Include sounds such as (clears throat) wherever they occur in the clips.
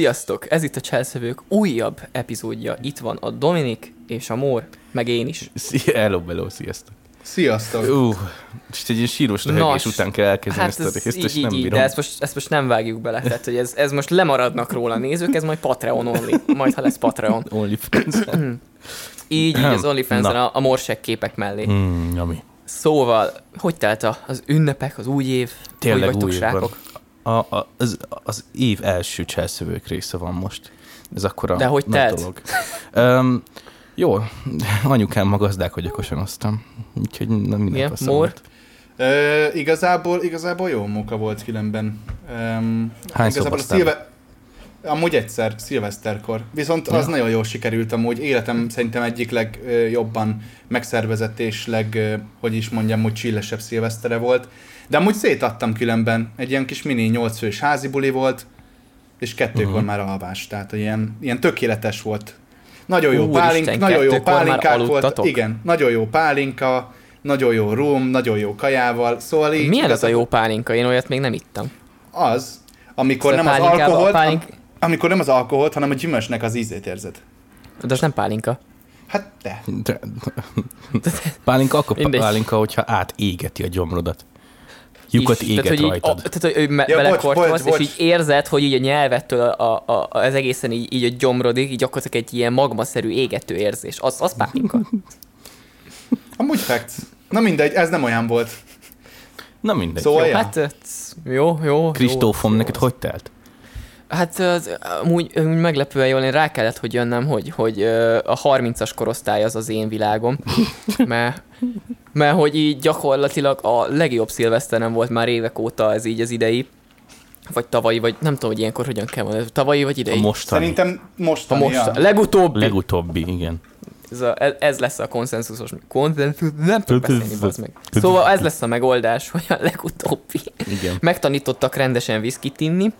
Sziasztok! Ez itt a Cselszövők újabb epizódja. Itt van a Dominik és a Mór, meg én is. Szia, hello, hello, sziasztok. Sziasztok! Ú, és egy ilyen síros röhögés után kell elkezdeni hát ezt a részt, és így, nem így, bírom. De ezt most, ezt most nem vágjuk bele, tehát hogy ez, ez most lemaradnak róla a nézők, ez majd Patreon only, majd ha lesz Patreon. (laughs) OnlyFans. (clears throat) Így, így az onlyfans a, a morsek képek mellé. Mm, ami. Szóval, hogy telt a, az ünnepek, az új év? Tényleg hogy vagytok, új srákok? A, a, az, az év első cselszövők része van most. Ez akkor a De hogy nagy dolog. Um, jó, anyukám a gazdálkodj okosan osztam. Úgyhogy nem minden volt. Ö, igazából, igazából jó munka volt különben. Um, Hányszor igazából a szilve... Amúgy egyszer, szilveszterkor. Viszont az Ja. nagyon jól sikerült amúgy. Életem szerintem egyik legjobban megszervezett és leg, ö, hogy is mondjam, hogy csillesebb szilvesztere volt. De amúgy szétadtam különben. Egy ilyen kis mini 8 fős házi buli volt, és kettőkor Mhm. már alvás. Tehát ilyen, ilyen tökéletes volt. Nagyon jó Úristen, pálink, nagyon jó pálinkák volt. Igen, nagyon jó pálinka, nagyon jó rum, nagyon jó kajával. Szóval így Milyen az a jó pálinka? Én olyat még nem ittam. Az, amikor Szóval nem az alkoholt, pálink- am- amikor nem az alkoholt, hanem a gyümölcsnek az ízét érzed. De az nem pálinka. Hát te. De, (laughs) pálinka akkor Mindegy. pálinka, hogyha átégeti a gyomrodat. Lyukat is. éget tehát, hogy így, rajtad. a, tehát, hogy me- Ja, bocs, belekortolsz, bocs, és így érzed, hogy így a nyelvettől a, a, a, az egészen így, így a gyomrodig, így gyakorlatilag egy ilyen magmaszerű égető érzés. Az, az pálinka. Amúgy facts. Na mindegy, ez nem olyan volt. Na mindegy. Szóval- jó. Ja. Hát, jó, jó. Kristófom, neked jó. hogy telt? Hát az, amúgy, amúgy meglepően jól, én rá kellett, hogy jönnöm, hogy, hogy a 30-as korosztály az az én világom, (laughs) mert, mert hogy így gyakorlatilag a legjobb szilveszterem volt már évek óta ez így az idei, vagy tavalyi, vagy nem tudom, hogy ilyenkor hogyan kell mondani, tavalyi vagy A idei. mostani. Szerintem a mostani. most, ja. a legutóbbi. Legutóbbi, igen. Ez, a, ez, lesz a konszenzusos... Konszenzus, nem tudok beszélni, bazd meg. Szóval ez lesz a megoldás, hogy a legutóbbi. Igen. Megtanítottak rendesen viszkit inni.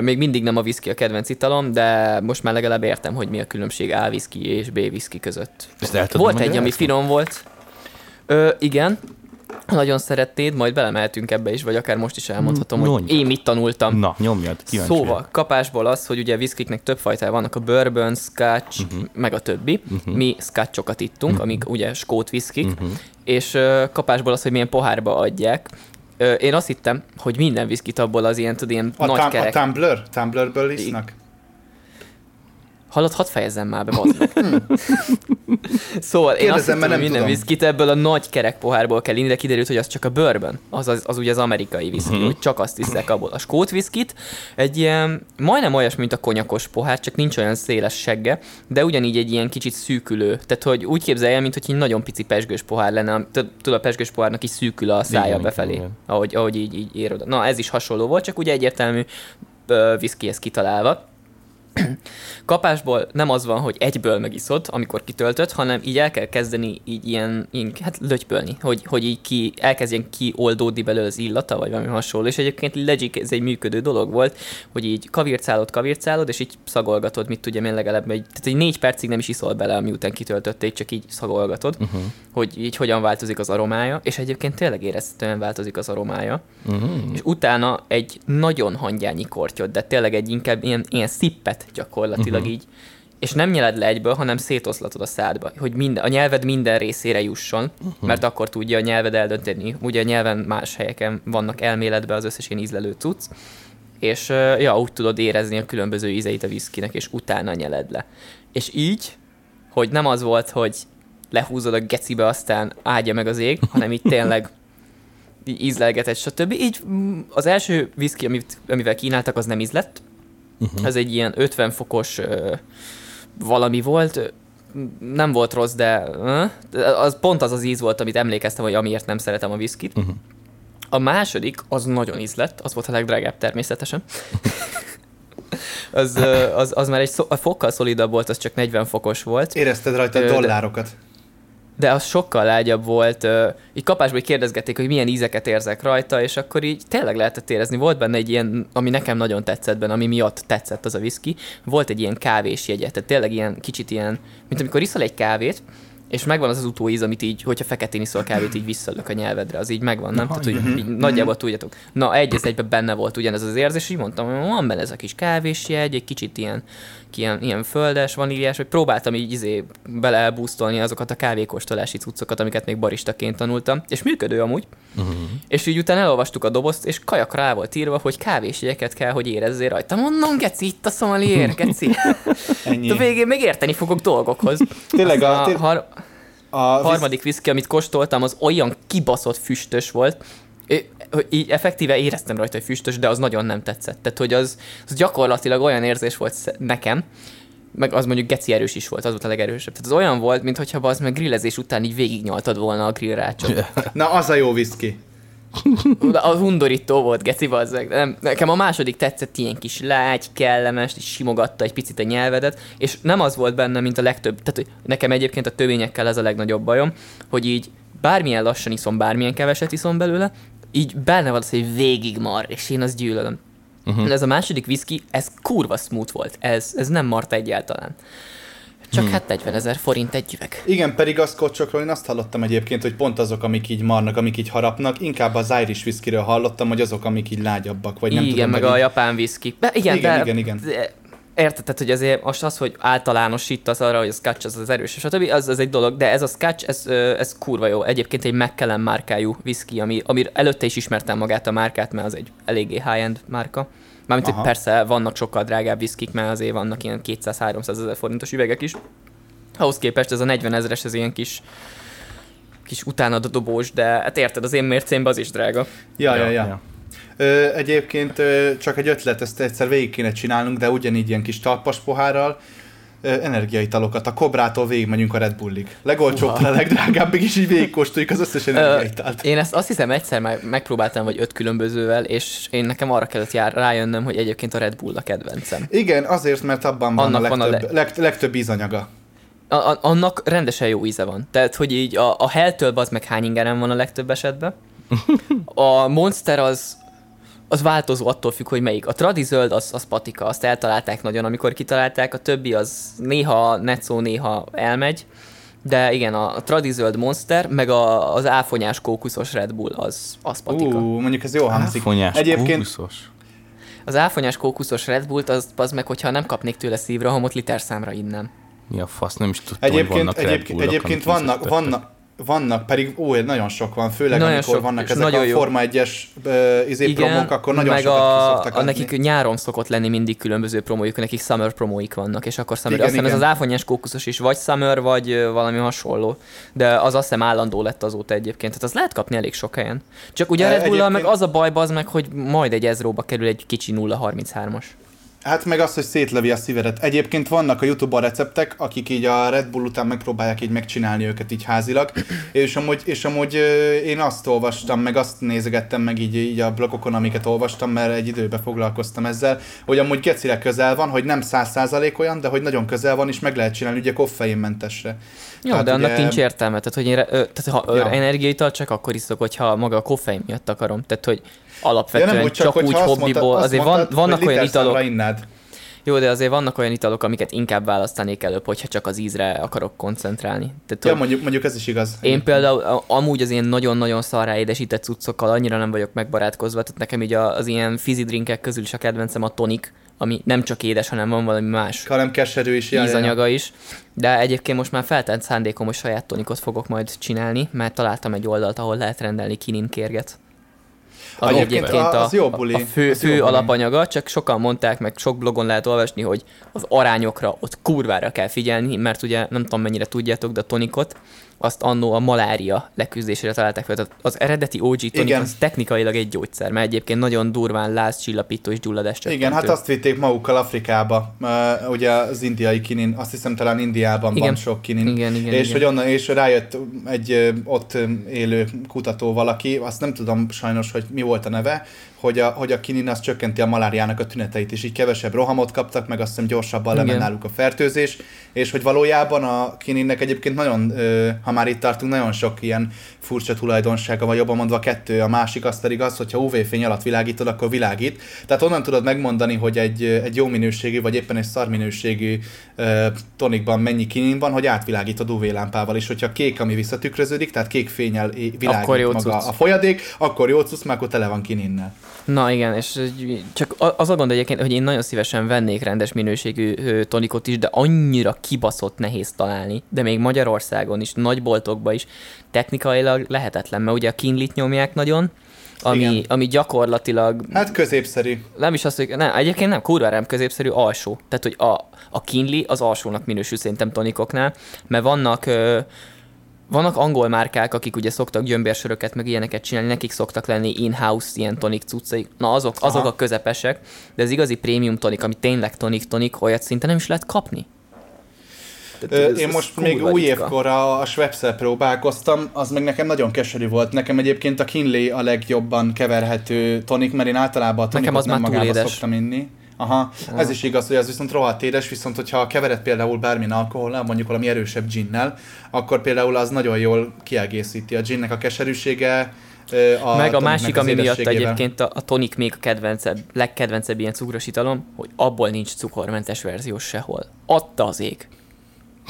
Még mindig nem a viszki a kedvenc italom, de most már legalább értem, hogy mi a különbség A viszki és B viszki között. Ezt el tudod Volt egy, ami finom volt. Ö, igen, ha nagyon szeretnéd, majd belemehetünk ebbe is, vagy akár most is elmondhatom, hogy Mondjad. én mit tanultam. Na, nyomjad, kíváncsi Szóval, vagyok. kapásból az, hogy ugye viszkiknek több fajtája vannak, a bourbon, scotch, uh-huh. meg a többi. Uh-huh. Mi scotchokat ittunk, uh-huh. amik ugye skót viszkik, uh-huh. És ö, kapásból az, hogy milyen pohárba adják. Ö, én azt hittem, hogy minden viszkit abból az ilyen, tudod, ilyen A, nagy tam, a kerek. Tumblr? Tumblerből isznak? Hallod, hadd fejezzem már be, bazd meg. Szóval én azt Kérdezem, hittem, mert hogy nem minden viszkit ebből a nagy kerek pohárból kell inni, de kiderült, hogy az csak a bourbon. Az, az, az ugye az amerikai viszki, Mhm. hogy csak azt iszek abból. A skót viszkit egy ilyen, majdnem olyas, mint a konyakos pohár, csak nincs olyan széles segge, de ugyanígy egy ilyen kicsit szűkülő. Tehát, hogy úgy képzelj el, mint hogy egy nagyon pici pesgős pohár lenne, tudod, a pesgős pohárnak is szűkül a szája Igen, befelé, igen. ahogy, ahogy így, így ér oda. Na, ez is hasonló volt, csak ugye egyértelmű viszkihez kitalálva. Kapásból nem az van, hogy egyből megiszod, amikor kitöltött, hanem így el kell kezdeni így ilyen, ilyen hát lögybölni, hogy, hogy így ki, elkezdjen kioldódni belőle az illata, vagy valami hasonló. És egyébként legit ez egy működő dolog volt, hogy így kavircálod, kavircálod, és így szagolgatod, mit tudjam én legalább, egy, tehát egy négy percig nem is iszol bele, miután kitöltötték, csak így szagolgatod, Uh-huh. hogy így hogyan változik az aromája, és egyébként tényleg érezhetően változik az aromája Uh-huh. és utána egy nagyon hangyányi kortyot, de tényleg egy inkább ilyen, ilyen szippet gyakorlatilag uh-huh. így, és nem nyeled le egyből, hanem szétoszlatod a szádba, hogy minden, a nyelved minden részére jusson, uh-huh. mert akkor tudja a nyelved eldönteni. Ugye a nyelven más helyeken vannak elméletben az összes ilyen ízlelő cucc, és ja, úgy tudod érezni a különböző ízeit a viszkinek, és utána nyeled le. És így, hogy nem az volt, hogy lehúzod a gecibe, aztán áldja meg az ég, hanem így tényleg így ízlelgetett, stb. Így mm, az első viszki, amit, amivel kínáltak, az nem ízlett. Uh-huh. Ez egy ilyen 50 fokos ö, valami volt. Nem volt rossz, de ö, az pont az az íz volt, amit emlékeztem, hogy amiért nem szeretem a viszkit. Uh-huh. A második, az nagyon ízlett, az volt a legdrágább természetesen. (laughs) az, ö, az, az már egy szó, a fokkal szolidabb volt, az csak 40 fokos volt. Érezted rajta Ö, a de- dollárokat? De az sokkal lágyabb volt. Így kapásból így kérdezgették, hogy milyen ízeket érzek rajta, és akkor így tényleg lehetett érezni. Volt benne egy ilyen, ami nekem nagyon tetszett benne, ami miatt tetszett az a whisky. Volt egy ilyen kávés jegye, tehát tényleg ilyen kicsit ilyen, mint amikor iszol egy kávét, és megvan az az utóíz, amit így, hogyha feketén iszol kávét, így visszalök a nyelvedre, az így megvan, nem? Tehát, hogy így nagyjából tudjátok. Na, egy az egyben benne volt ugyanez az érzés, és így mondtam, hogy van benne ez a kis kávésjegy, egy kicsit ilyen, ilyen, ilyen földes, vaníliás, hogy próbáltam így izé belebúztolni azokat a kávékóstolási cuccokat, amiket még baristaként tanultam, és működő amúgy. Uh-huh. És így utána elolvastuk a dobozt, és kajakra rá volt írva, hogy kávésjegyeket kell, hogy érezzél rajta. Mondom, geci, itt a szomaliér, geci. (laughs) Ennyi. A végén még érteni fogok dolgokhoz. Tényleg a- Aztán a, har- A harmadik viszki, amit kóstoltam, az olyan kibaszott füstös volt, így effektíve éreztem rajta, hogy füstös, de az nagyon nem tetszett. Tehát, hogy az, az gyakorlatilag olyan érzés volt nekem, meg az mondjuk geci erős is volt, az volt a legerősebb. Tehát az olyan volt, mintha az meg grillezés után így végignyaltad volna a grillrácsot. (laughs) Na, az a jó viszki. Az undorító volt, geci bazzeg. Nem, nekem a második tetszett ilyen kis lágy, kellemes, és simogatta egy picit a nyelvedet, és nem az volt benne, mint a legtöbb. Tehát nekem egyébként a tövényekkel ez a legnagyobb bajom, hogy így bármilyen lassan iszom, bármilyen keveset iszom belőle, így benne van az, hogy végig mar, és én azt gyűlölöm. Uh-huh. Ez a második whisky, ez kurva smooth volt. Ez, ez nem mart egyáltalán. Csak hmm. hát 40 ezer forint egy üveg. Igen, pedig az kocsokról én azt hallottam egyébként, hogy pont azok, amik így marnak, amik így harapnak, inkább az Irish whiskyről hallottam, hogy azok, amik így lágyabbak, vagy nem igen, tudom. meg vagy a így- japán whisky. De igen, Igen, de, igen, igen. De, érted, hogy azért most az, hogy általánosítasz arra, hogy a Scotch az az erős, stb. Az, az egy dolog, de ez a Scotch, ez, ez kurva jó. Egyébként egy Macallan márkájú whisky, ami, ami előtte is ismertem magát a márkát, mert az egy eléggé high-end márka. Mármint, hogy Aha. persze vannak sokkal drágább whiskik, mert azért vannak ilyen 200-300 ezer forintos üvegek is. Ahhoz képest ez a 40 ezeres, ez ilyen kis kis utána dobós, de hát érted, az én mércémben az is drága. Ja, ja, ja. Ö, egyébként ö, csak egy ötlet, ezt egyszer végig kéne csinálnunk, de ugyanígy ilyen kis talpas pohárral, energiaitalokat. A Kobrától végigmegyünk a Red Bullig. Legolcsóbb, a legdrágábbig, és így végigkóstoljuk az összes energiaitalt. Én ezt azt hiszem egyszer már megpróbáltam, vagy öt különbözővel, és én nekem arra kellett jár, rájönnöm, hogy egyébként a Red Bull a kedvencem. Igen, azért, mert abban van Annak a van a legtöbb, leg, legtöbb ízanyaga. A, a, annak rendesen jó íze van. Tehát, hogy így a, a Hell-től az meg hány ingeren van a legtöbb esetben. (laughs) A Monster az, az változó attól függ, hogy melyik. A tradi zöld, az, az patika, azt eltalálták nagyon, amikor kitalálták, a többi az néha netszó, néha elmegy. De igen, a, a tradi zöld Monster, meg a, az áfonyás kókuszos Red Bull, az, az patika. Ú, mondjuk ez jó hangzik. Áfonyás, Egyébként kókuszos. Az áfonyás kókuszos Red Bullt, az, az meg, hogyha nem kapnék tőle szívrohamot, literszámra innám. Mi a fasz, nem is tudtam, hogy Egyébként, vannak Red egyébként, Bullok, egyébként vannak, vannak, vannak, pedig ó, nagyon sok van, főleg Nagyon amikor sok, vannak ezek nagyon a jó. Forma 1-es uh, izé promók, akkor nagyon meg sokat a, szoktak a adni. nekik nyáron szokott lenni mindig különböző promójuk, nekik summer promóik vannak, és akkor summer, Igen, azt hiszem ez igen. az áfonyás kókuszos is, vagy summer, vagy valami hasonló. De az azt hiszem állandó lett azóta egyébként, tehát az lehet kapni elég sok helyen. Csak ugye a Red meg az a baj, az meg, hogy majd egy ezróba kerül egy kicsi 0.33-as. Hát meg az, hogy szétlövi a szívedet. Egyébként vannak a Youtube-on receptek, akik így a Red Bull után megpróbálják így megcsinálni őket így házilag, és amúgy, és amúgy én azt olvastam, meg azt nézegettem meg így, így a blogokon, amiket olvastam, mert egy időben foglalkoztam ezzel, hogy amúgy gecire közel van, hogy nem száz százalék olyan, de hogy nagyon közel van, és meg lehet csinálni ugye koffeinmentesre. Jó, Tehát de annak ugye- nincs értelme. Tehát, hogy én, tehát ha Ja. ja. energiaital csak akkor iszok, hogyha maga a koffein miatt akarom. Tehát, hogy alapvetően Ja, nem úgy, csak, csak úgy hobbiból. mondtad, azért mondtad, van, vannak olyan italok, innád. Jó, de azért vannak olyan italok, amiket inkább választanék előbb, hogyha csak az ízre akarok koncentrálni. Tehát, Ja, mondjuk, mondjuk ez is igaz. én például amúgy az ilyen nagyon-nagyon szarrá édesített cuccokkal annyira nem vagyok megbarátkozva, tehát nekem így az ilyen fizzy drinkek közül is a kedvencem a tonik, ami nem csak édes, hanem van valami más hanem keserű is. Ízanyaga is. De egyébként most már feltett szándékom, hogy saját tonikot fogok majd csinálni, mert találtam egy oldalt, ahol lehet rendelni kinin kérget. Ami Egyébként a- a, az jó a, buli, a fő, az jó fő buli. alapanyaga, csak sokan mondták, meg sok blogon lehet olvasni, hogy az arányokra ott kurvára kell figyelni, mert ugye nem tudom mennyire tudjátok, de a tonikot azt annó a malária leküzdésére találták fel. Tehát az eredeti OG tonik Igen. az technikailag egy gyógyszer, mert egyébként nagyon durván lázcsillapító és gyulladás Igen, hát azt vitték magukkal Afrikába, uh, ugye az indiai kinin, azt hiszem talán Indiában Igen. van sok kinin. Igen, igen, és igen. hogy onnan, és rájött egy ott élő kutató valaki, azt nem tudom sajnos, hogy mi volt a neve, hogy a, hogy a kinin az csökkenti a maláriának a tüneteit, és így kevesebb rohamot kaptak, meg azt hiszem gyorsabban Igen. lement náluk a fertőzés, és hogy valójában a kininnek egyébként nagyon ha már itt tartunk, nagyon sok ilyen furcsa tulajdonsága, vagy jobban mondva kettő, a másik az pedig az, hogyha UV-fény alatt világítod, akkor világít. Tehát onnan tudod megmondani, hogy egy, egy jó minőségű, vagy éppen egy szar minőségű tonikban mennyi kinin van, hogy átvilágítod UV lámpával, és hogyha kék, ami visszatükröződik, tehát kék fényel világít akkor jó maga cucc. a folyadék, akkor jó cucc, mert akkor tele van kininnel. Na igen, és csak az a gond egyébként, hogy én nagyon szívesen vennék rendes minőségű tonikot is, de annyira kibaszott nehéz találni, de még Magyarországon is, nagyboltokban is technikailag lehetetlen, mert ugye a kinlit nyomják nagyon, ami, ami gyakorlatilag... Hát középszerű. Nem is azt, hogy... Nem, egyébként nem, kurva nem középszerű, alsó. Tehát, hogy a, a kinli az alsónak minősül szerintem tonikoknál, mert vannak... Ö, vannak angol márkák, akik ugye szoktak gyömbérsöröket, meg ilyeneket csinálni, nekik szoktak lenni in-house ilyen tonik cuccaik. Na azok, azok a közepesek, de az igazi prémium tonik, ami tényleg tonik-tonik, olyat szinte nem is lehet kapni. Tehát ez, Én most ez még új évkor a, a Schweppes-el próbálkoztam, az meg nekem nagyon keserű volt. Nekem egyébként a Kinley a legjobban keverhető tonik, mert én általában a tonikot nem magába szoktam inni. Aha, ez is igaz, hogy az viszont rohadt édes, viszont hogyha kevered például bármilyen alkohollal, mondjuk valami erősebb ginnel, akkor például az nagyon jól kiegészíti a ginnek a keserűsége, a Meg a másik, ami miatt egyébként a, a tonik még a kedvencebb, legkedvencebb ilyen cukros italom, hogy abból nincs cukormentes verzió sehol. Adta az ég.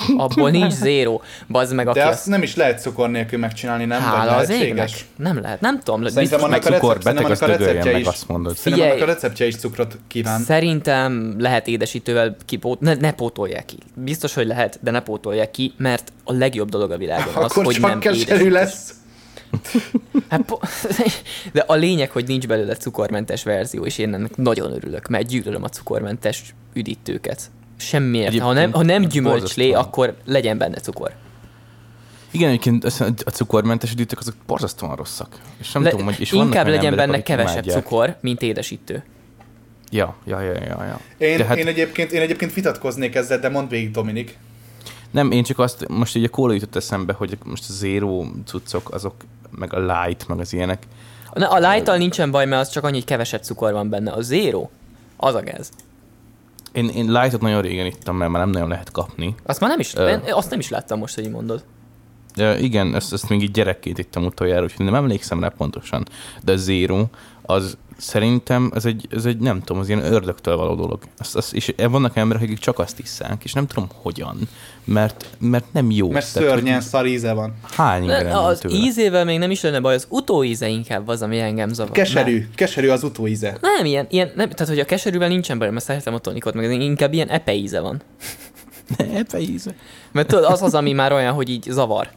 (laughs) Abból nincs zéro. Bazd meg, aki De azt nem is lehet cukor nélkül megcsinálni, nem? Hála az égnek. Nem lehet, nem tudom. Szerintem annak a, cukor, beteg, a receptje meg, is, azt mondod. Szerintem annak a receptje is cukrot kíván. Szerintem lehet édesítővel kipót, ne, ne pótolják ki. Biztos, hogy lehet, de ne pótolják ki, mert a legjobb dolog a világon az, Akkor hogy csak nem keserű lesz. (laughs) Hát, po- (laughs) de a lényeg, hogy nincs belőle cukormentes verzió, és én ennek nagyon örülök, mert gyűlölöm a cukormentes üdítőket. Semmiért. Ha nem, ha nem gyümölcslé, akkor legyen benne cukor. Igen, egyébként a cukormentes üdítők azok borzasztóan rosszak. És nem Le, tudom, hogy és inkább legyen emberek, benne kevesebb imádják. cukor, mint édesítő. Ja, ja, ja, ja. ja. Én, hát... én, egyébként, én egyébként vitatkoznék ezzel, de mondd végig, Dominik. Nem, én csak azt, most így a kóla jutott eszembe, hogy most a zero cuccok, azok, meg a light, meg az ilyenek. Na, a light nincsen baj, mert az csak annyi, hogy kevesebb cukor van benne. A zero, az a gáz. Én, én lightot nagyon régen ittam, mert már nem nagyon lehet kapni. Azt már nem is, uh, azt nem is láttam most, hogy mondod. Uh, igen, ezt, ezt még így gyerekként ittam utoljára, úgyhogy nem emlékszem rá pontosan. De Zero, az szerintem ez egy, ez egy, nem tudom, az ilyen ördögtől való dolog. Azt, azt, és vannak emberek, akik csak azt isszák, és nem tudom hogyan, mert, mert nem jó. Mert Tehát, szörnyen szar íze van. Hány ne, Az tőle? ízével még nem is lenne baj, az utóíze inkább az, ami engem zavar. Keserű, nem. keserű az utóíze. Nem, ilyen, ilyen nem, tehát hogy a keserűvel nincsen baj, mert szeretem a tonikot, meg inkább ilyen epe íze van. (laughs) epe íze? Mert tudod, az az, ami már olyan, hogy így zavar.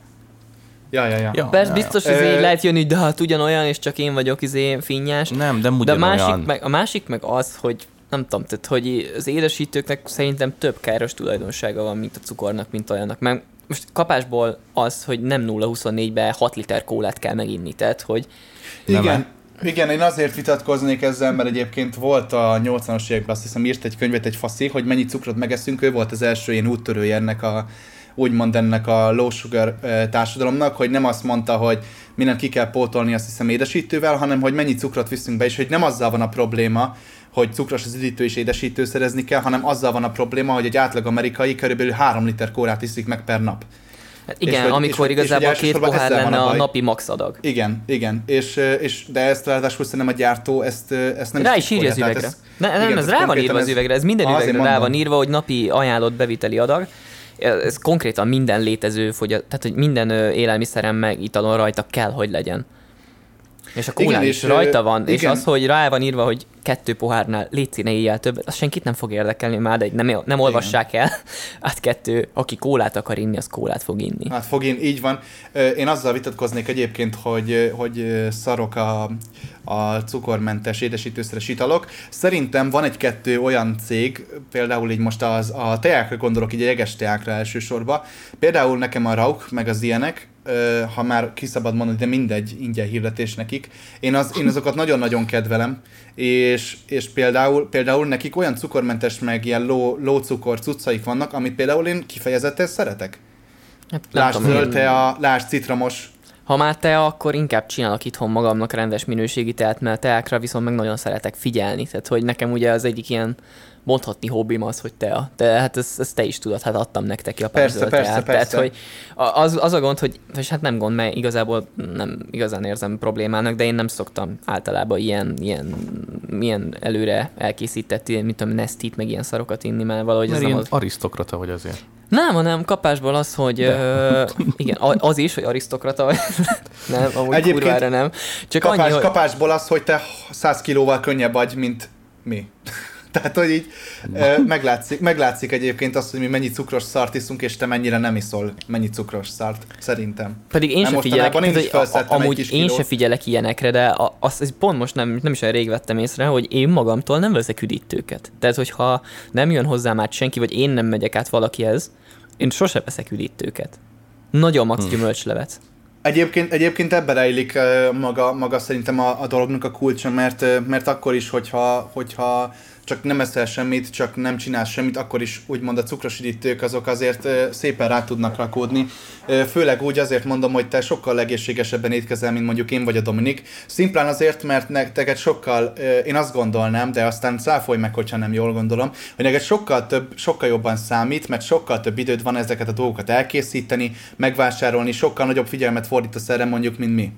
Ja, ja, ja. ja Persze ja, biztos, hogy ja. lehet jönni, de hát ugyanolyan, és csak én vagyok izé finnyás. Nem, de ugyanolyan. De a másik, meg, a másik meg az, hogy nem tudom, tehát hogy az édesítőknek szerintem több káros tulajdonsága van, mint a cukornak, mint olyannak. Meg most kapásból az, hogy nem 0-24-be 6 liter kólát kell meginni, tehát hogy... Igen, igen, én azért vitatkoznék ezzel, mert egyébként volt a 80-as években, azt hiszem írt egy könyvet egy faszi, hogy mennyi cukrot megeszünk, ő volt az első ilyen úttörője ennek a úgymond ennek a low sugar társadalomnak, hogy nem azt mondta, hogy mindent ki kell pótolni, azt hiszem édesítővel, hanem hogy mennyi cukrot viszünk be, és hogy nem azzal van a probléma, hogy cukros az üdítő és édesítő szerezni kell, hanem azzal van a probléma, hogy egy átlag amerikai körülbelül 3 liter kórát iszik meg per nap. Hát igen, és hogy, amikor és, igazából és két pohár lenne a, a napi max adag. Igen, igen, és, és de ezt ráadásul szerintem a gyártó ezt, ezt nem Rá is írja az üvegre. Ez, ne, nem, igen, ez rá van írva az üvegre, ez minden üvegre rá van írva, hogy napi ajánlott beviteli adag, ez konkrétan minden létező fogyat, tehát hogy minden élelmiszerem meg italon rajta kell, hogy legyen. És a kólán is rajta van, igen. és az, hogy rá van írva, hogy kettő pohárnál légy ne éjjel több, az senkit nem fog érdekelni, már de nem, nem olvassák el. (laughs) Hát kettő, aki kólát akar inni, az kólát fog inni. Hát fog inni, így van. Én azzal vitatkoznék egyébként, hogy, hogy szarok a, a cukormentes édesítőszeres italok. Szerintem van egy-kettő olyan cég, például így most az, a teákra gondolok, így a jeges teákra elsősorban. Például nekem a Rauk, meg az ilyenek, ha már kiszabad mondani, de mindegy, ingyen hirdetés nekik. Én, az, én azokat nagyon-nagyon kedvelem, és, és például, például nekik olyan cukormentes, meg ilyen ló, ló cukor cuccaik vannak, amit például én kifejezetten szeretek. Hát, lásd zöldte, a, lásd citromos. Ha már te, akkor inkább csinálok itthon magamnak rendes minőségi teát, mert teákra viszont meg nagyon szeretek figyelni. Tehát, hogy nekem ugye az egyik ilyen mondhatni hobbim az, hogy te, te hát ezt, ezt, te is tudod, hát adtam nektek japán Persze, persze, teát. persze. Tehát, hogy az, az a gond, hogy, és hát nem gond, mert igazából nem igazán érzem problémának, de én nem szoktam általában ilyen, ilyen, ilyen előre elkészített, ilyen, mint tudom, nestit, meg ilyen szarokat inni, mert valahogy Mert ez nem az... arisztokrata vagy azért. Nem, hanem kapásból az, hogy ö, igen, az is, hogy arisztokrata vagy. (laughs) nem, amúgy Egyébként kurvára nem. Csak Kapás, annyi, hogy... Kapásból az, hogy te 100 kilóval könnyebb vagy, mint mi. Tehát, hogy így ö, meglátszik, meglátszik egyébként azt, hogy mi mennyi cukros szart iszunk, és te mennyire nem iszol mennyi cukros szart, szerintem. Pedig én sem figyelek, én is a- a- felszedtem egy amúgy kis én kilót. se figyelek ilyenekre, de azt azt pont most nem, nem is olyan rég vettem észre, hogy én magamtól nem veszek üdítőket. Tehát, hogyha nem jön hozzám át senki, vagy én nem megyek át valakihez, én sose veszek üdítőket. Nagyon max Hmm. gyümölcslevet. Egyébként, egyébként ebben rejlik maga, maga szerintem a, a dolognak a kulcsa, mert, mert akkor is, hogyha, hogyha csak nem eszel semmit, csak nem csinálsz semmit, akkor is úgymond a cukros üdítők azok azért szépen rá tudnak rakódni. Főleg úgy azért mondom, hogy te sokkal egészségesebben étkezel, mint mondjuk én vagy a Dominik. Szimplán azért, mert neked sokkal, én azt gondolnám, de aztán száfolj meg, hogyha nem jól gondolom, hogy neked sokkal több, sokkal jobban számít, mert sokkal több időd van ezeket a dolgokat elkészíteni, megvásárolni, sokkal nagyobb figyelmet fordítasz erre mondjuk, mint mi.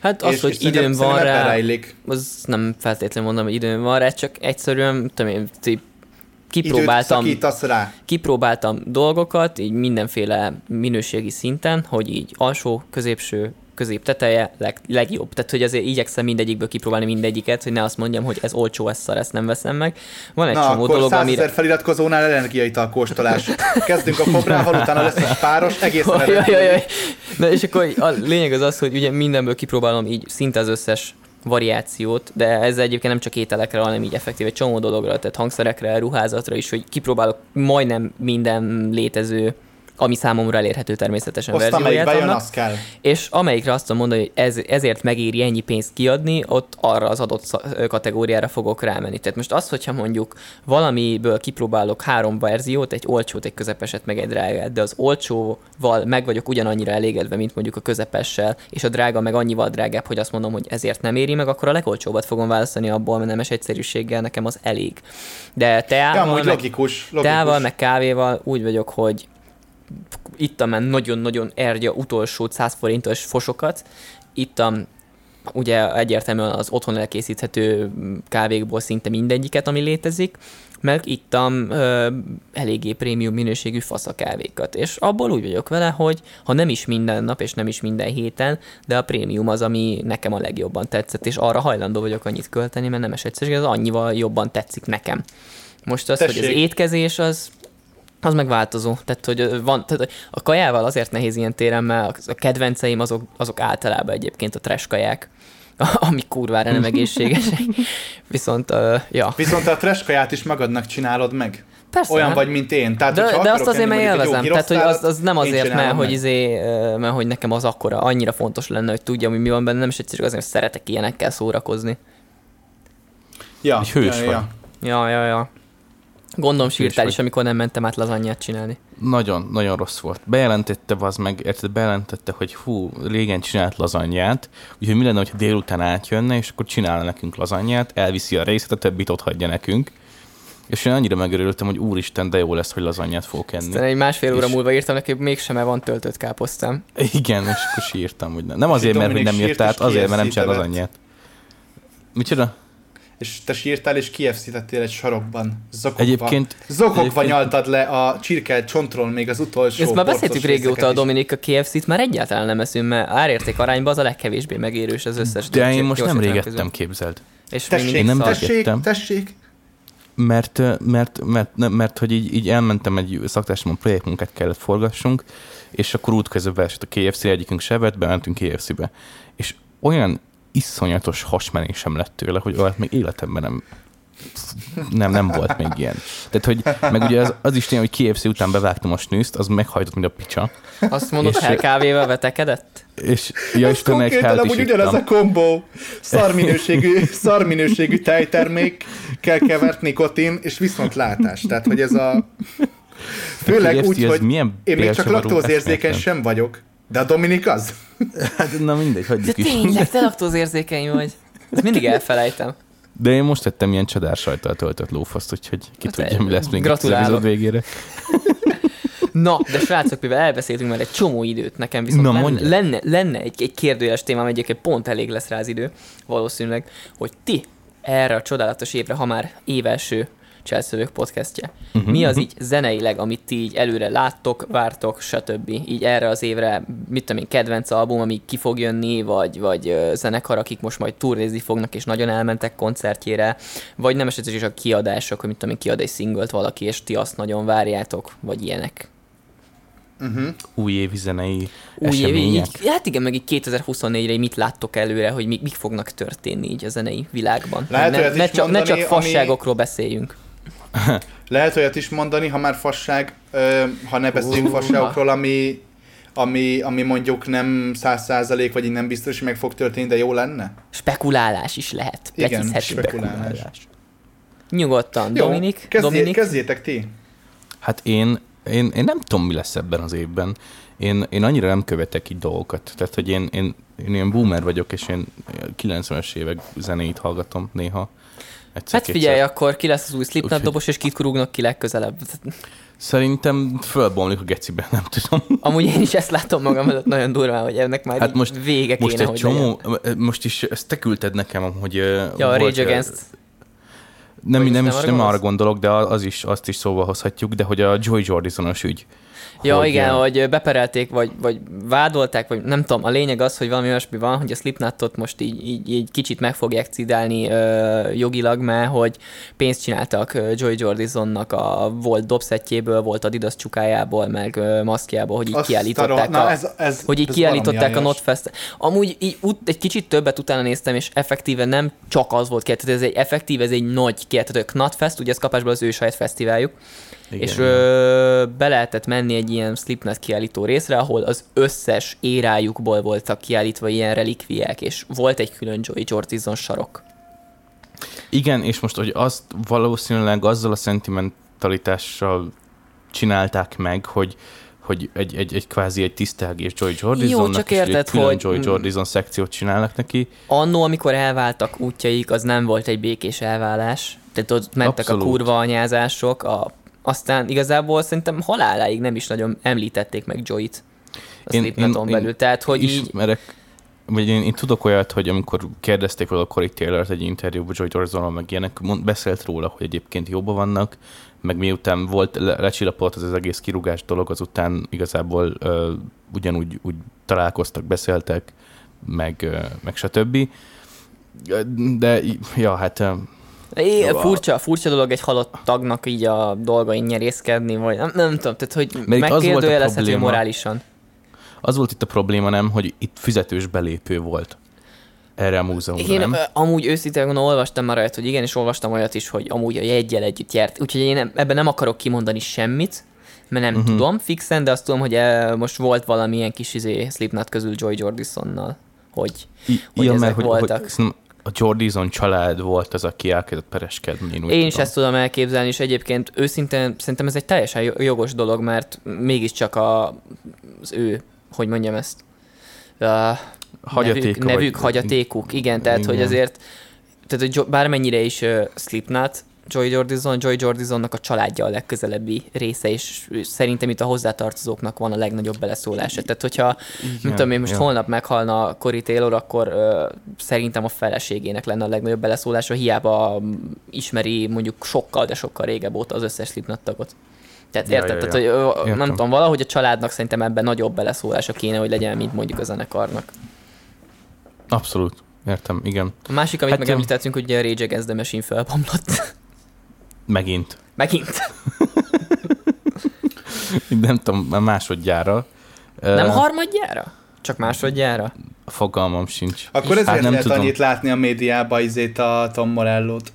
Hát az, És- hogy és időm van rá, rejlik. az nem feltétlenül mondom, hogy időm van rá, csak egyszerűen, tudom én, kipróbáltam, rá. kipróbáltam dolgokat, így mindenféle minőségi szinten, hogy így alsó, középső, közép teteje leg, legjobb. Tehát, hogy azért igyekszem mindegyikből kipróbálni mindegyiket, hogy ne azt mondjam, hogy ez olcsó, ez szar, ezt nem veszem meg. Van egy Na, csomó akkor dolog, 100 amire... feliratkozónál energiaital kóstolás. Kezdünk a kobrával, utána lesz egy páros, egészen Jaj, jaj, eredetileg. jaj. Na és akkor a lényeg az az, hogy ugye mindenből kipróbálom így szinte az összes variációt, de ez egyébként nem csak ételekre, hanem így effektív egy csomó dologra, tehát hangszerekre, ruházatra is, hogy kipróbálok majdnem minden létező ami számomra elérhető természetesen Azt, verzióját bejön, annak. az kell. És amelyikre azt tudom mondani, hogy ez, ezért megéri ennyi pénzt kiadni, ott arra az adott kategóriára fogok rámenni. Tehát most az, hogyha mondjuk valamiből kipróbálok három verziót, egy olcsót, egy közepeset, meg egy drágát, de az olcsóval meg vagyok ugyanannyira elégedve, mint mondjuk a közepessel, és a drága meg annyival drágább, hogy azt mondom, hogy ezért nem éri meg, akkor a legolcsóbbat fogom választani abból, mert nemes egyszerűséggel nekem az elég. De Ja, teával, amúgy meg, logikus. logikus. teával, meg kávéval úgy vagyok, hogy ittam már nagyon-nagyon ergya utolsó 100 forintos fosokat, ittam ugye egyértelműen az otthon elkészíthető kávékból szinte mindegyiket, ami létezik, meg ittam ö, eléggé prémium minőségű faszakávékat. És abból úgy vagyok vele, hogy ha nem is minden nap, és nem is minden héten, de a prémium az, ami nekem a legjobban tetszett, és arra hajlandó vagyok annyit költeni, mert nem egyszerű, az annyival jobban tetszik nekem. Most az, hogy az Tessék. étkezés, az az megváltozó. Tehát, hogy van, tehát a kajával azért nehéz ilyen téren, mert a kedvenceim azok, azok általában egyébként a trash kaják, (laughs) amik kurvára nem (laughs) egészségesek. Viszont, uh, ja. Viszont a trash kaját is magadnak csinálod meg. Persze. Olyan hát. vagy, mint én. Tehát, de, de azt azért, mert élvezem. Tehát, hogy az, az nem azért, mert hogy, izé, mert hogy nekem az akkora, annyira fontos lenne, hogy tudjam, hogy mi van benne, nem is egyszerűen azért, hogy szeretek ilyenekkel szórakozni. Ja, Egy hős ja, vagy. ja. Ja, ja, ja. Gondolom sírtál vagy. is, amikor nem mentem át lazanyát csinálni. Nagyon, nagyon rossz volt. Bejelentette az meg, érted, bejelentette, hogy hú, régen csinált lazanyját, úgyhogy mi lenne, hogyha délután átjönne, és akkor csinálna nekünk lazanyját, elviszi a részét, a többit ott hagyja nekünk. És én annyira megörültem, hogy úristen, de jó lesz, hogy lazanyát fogok enni. Aztán egy másfél óra És- múlva írtam neki, hogy mégsem mert van töltött káposztám. Igen, és akkor sírtam, hogy nem. Nem azért, mert hogy nem írt át, azért, mert nem evett. lazanyját. Micsoda? És te sírtál, és kiefszítettél egy sarokban. Zokogva. Egyébként- Zokogva egyébként- nyaltad le a csirke csontról még az utolsó Ezt már beszéltük régóta a. Dominik a KFC-t, már egyáltalán nem eszünk, mert árérték arányban az a legkevésbé megérős az összes De én most nem régettem, képzeld. És Tessék, nem tessék. tessék. Mert, mert, mert, mert, mert hogy így, így elmentem egy szaktársamon projektmunkát kellett forgassunk, és akkor útközben beesett a KFC, egyikünk sebet, bementünk KFC-be. És olyan iszonyatos hasmenésem lett tőle, hogy olyat még életemben nem nem, nem volt még ilyen. Tehát, hogy meg ugye az, az is tény, hogy KFC után bevágtam a snűzt, az meghajtott, mint a picsa. Azt mondod, És- kávéval vetekedett? És ja, és Ez egy konkrétan amúgy ugyanaz a kombó. Szarminőségű, szarminőségű tejtermék, kell kevert nikotin, és viszontlátás. Tehát, hogy ez a... Főleg úgy, az hogy milyen én még csak laktózérzékeny sem vagyok. De a Dominik az? Hát, na mindegy, De hagyjuk is. tényleg, te laktózérzékeny vagy. Ezt mindig elfelejtem. De én most tettem ilyen csadár sajtal töltött lófaszt, úgyhogy ki Hát, tudja, mi lesz még az gratulálok. epizód végére. Na, de srácok, mivel elbeszéltünk már egy csomó időt, nekem viszont Na, lenne, lenne, lenne egy, egy kérdőjeles témám, egyébként pont elég lesz rá az idő, valószínűleg, hogy ti erre a csodálatos évre, ha már évelső Cselszövők podcastje. Mhm, Mi az mhm. így zeneileg, amit ti így előre láttok, vártok, stb. Így erre az évre, mit tudom én, kedvenc album, ami ki fog jönni, vagy, vagy zenekar, akik most majd turnézni fognak, és nagyon elmentek koncertjére, vagy nem esetleg is a kiadások, hogy mit tudom én, kiad egy szinglet valaki, és ti azt nagyon várjátok, vagy ilyenek. Uh-huh. Újévi zenei Új év, események. így, hát igen, meg így 2024-re így mit láttok előre, hogy mik, mik fognak történni így a zenei világban. Lehet ne, ne, csak, ne csak ami- fasságokról beszéljünk. (laughs) Lehet olyat is mondani, ha már fasság, ö, ha ne beszélünk Húha. fasságokról, ami, ami, ami mondjuk nem száz százalék, vagy így nem biztos, hogy meg fog történni, de jó lenne? Spekulálás is lehet. Igen, spekulálás. Nyugodtan. Jó, Dominik? kezdjé, Dominik? kezdjétek ti. Hát én, én, én nem tudom, mi lesz ebben az évben. Én, én annyira nem követek így dolgokat. Tehát, hogy én, én, én ilyen boomer vagyok, és én 90-es évek zenéit hallgatom néha. Egyszer, Hát figyelj, kétszer. akkor ki lesz az új Slipknot dobos, és kit kurugnak ki legközelebb. Szerintem fölbomlik a gecibe, (laughs) nem tudom. Amúgy én is ezt látom magam előtt nagyon durván, hogy ennek már Hát most- vége Most kéne, egy hogy legyen. csomó, most is ezt te küldted nekem, hogy Ja, a Rage Against. Nem, nem, most is, nem nem arra gondolok, de az is, azt is szóba hozhatjuk, de hogy a Joy Jordisonos ügy. Ja, hogy, igen, hogy beperelték, vagy, vagy vádolták, vagy nem tudom, a lényeg az, hogy valami olyasmi van, hogy a Slipknotot most így, így, így kicsit meg fogják cidálni ö, jogilag, mert hogy pénzt csináltak Joy Jordisonnak a volt dobszettjéből, volt Adidas csukájából, meg ö, maszkjából, hogy így Azt kiállították a... Na, ez, ez, hogy így ez kiállították a. Notfest. Amúgy így ut- egy kicsit többet utána néztem, és effektíve nem csak az volt kiállítható, ez egy effektív, ez egy nagy kiállítható. Knotfest, ugye ez kapásból az ő saját fesztiváljuk, igen, és ö, be lehetett menni egy ilyen Slipknot kiállító részre, ahol az összes érájukból voltak kiállítva ilyen relikviák, és volt egy külön Joey Jordison sarok. Igen, és most, hogy azt valószínűleg azzal a szentimentalitással csinálták meg, hogy hogy egy, egy, egy kvázi egy tisztelgés Joy Jordisonnak, csak és egy érted, hogy- Joy Jordison szekciót csinálnak neki. Annó, amikor elváltak útjaik, az nem volt egy békés elválás. Tehát ott mentek Abszolút. a kurva anyázások, a, aztán igazából szerintem haláláig nem is nagyon említették meg Joy-t a Én- én- belül. Tehát, hogy így ismerek, vagy én, én tudok olyat, hogy amikor kérdezték róla Corey Taylor-t egy interjúban, Joy Jordison, meg ilyenek, mond, beszélt róla, hogy egyébként jobban vannak, meg miután volt, le, lecsillapodott az, az egész kirúgás dolog, azután igazából ö, ugyanúgy úgy találkoztak, beszéltek, meg, ö, meg stb. De, ja, hát É, Jó, a- furcsa, furcsa dolog egy halott tagnak így a dolgain nyerészkedni, vagy nem, nem tudom, tehát hogy megkérdőjelezhető morálisan. az volt itt a probléma, nem, hogy itt fizetős belépő volt erre a múzeumra, Én nem? amúgy őszintén olvastam már olyat, hogy igen, és olvastam olyat is, hogy amúgy a jegyel együtt járt. Úgyhogy én nem, ebben nem akarok kimondani semmit, mert nem uh-huh. tudom fixen, de azt tudom, hogy eh, most volt valamilyen kis izé Slipknot közül Joy Jordisonnal, hogy I- hogy ja, ezek mert hogy, voltak. hogy szerintem a Jordison család volt az, aki elkezdett pereskedni. Én, úgy Én is tudom. ezt tudom elképzelni, és egyébként őszintén szerintem ez egy teljesen jo- jogos dolog, mert mégiscsak a, az ő, hogy mondjam ezt, a Hagyatéka nevük, nevük hagyatékuk, igen, tehát Igen. hogy azért, tehát hogy bármennyire is uh, Slipknot, Joy Jordison, Joy Jordisonnak a családja a legközelebbi része, és szerintem itt a hozzátartozóknak van a legnagyobb beleszólása. Tehát, hogyha, Igen, nem tudom én, most ja. holnap meghalna Cory Taylor, akkor ö, szerintem a feleségének lenne a legnagyobb beleszólása, hiába mm, ismeri mondjuk sokkal, de sokkal régebb óta az összes Slipknot tagot. Tehát Ja, érted? ja, Tehát, hogy, Értem. nem tudom, valahogy a családnak szerintem ebben nagyobb beleszólása kéne, hogy legyen, mint mondjuk a zenekarnak. Abszolút. Értem, igen. A másik, amit Hát, megemlítettünk, hogy a Rage Against the Machine felbomlott. Megint. Megint. (laughs) Nem tudom, másodjára. Nem Ö, harmadjára? Csak másodjára? Fogalmam sincs. Akkor ezért Hát nem lehet tudom. annyit látni a médiában izét a Tom Morellót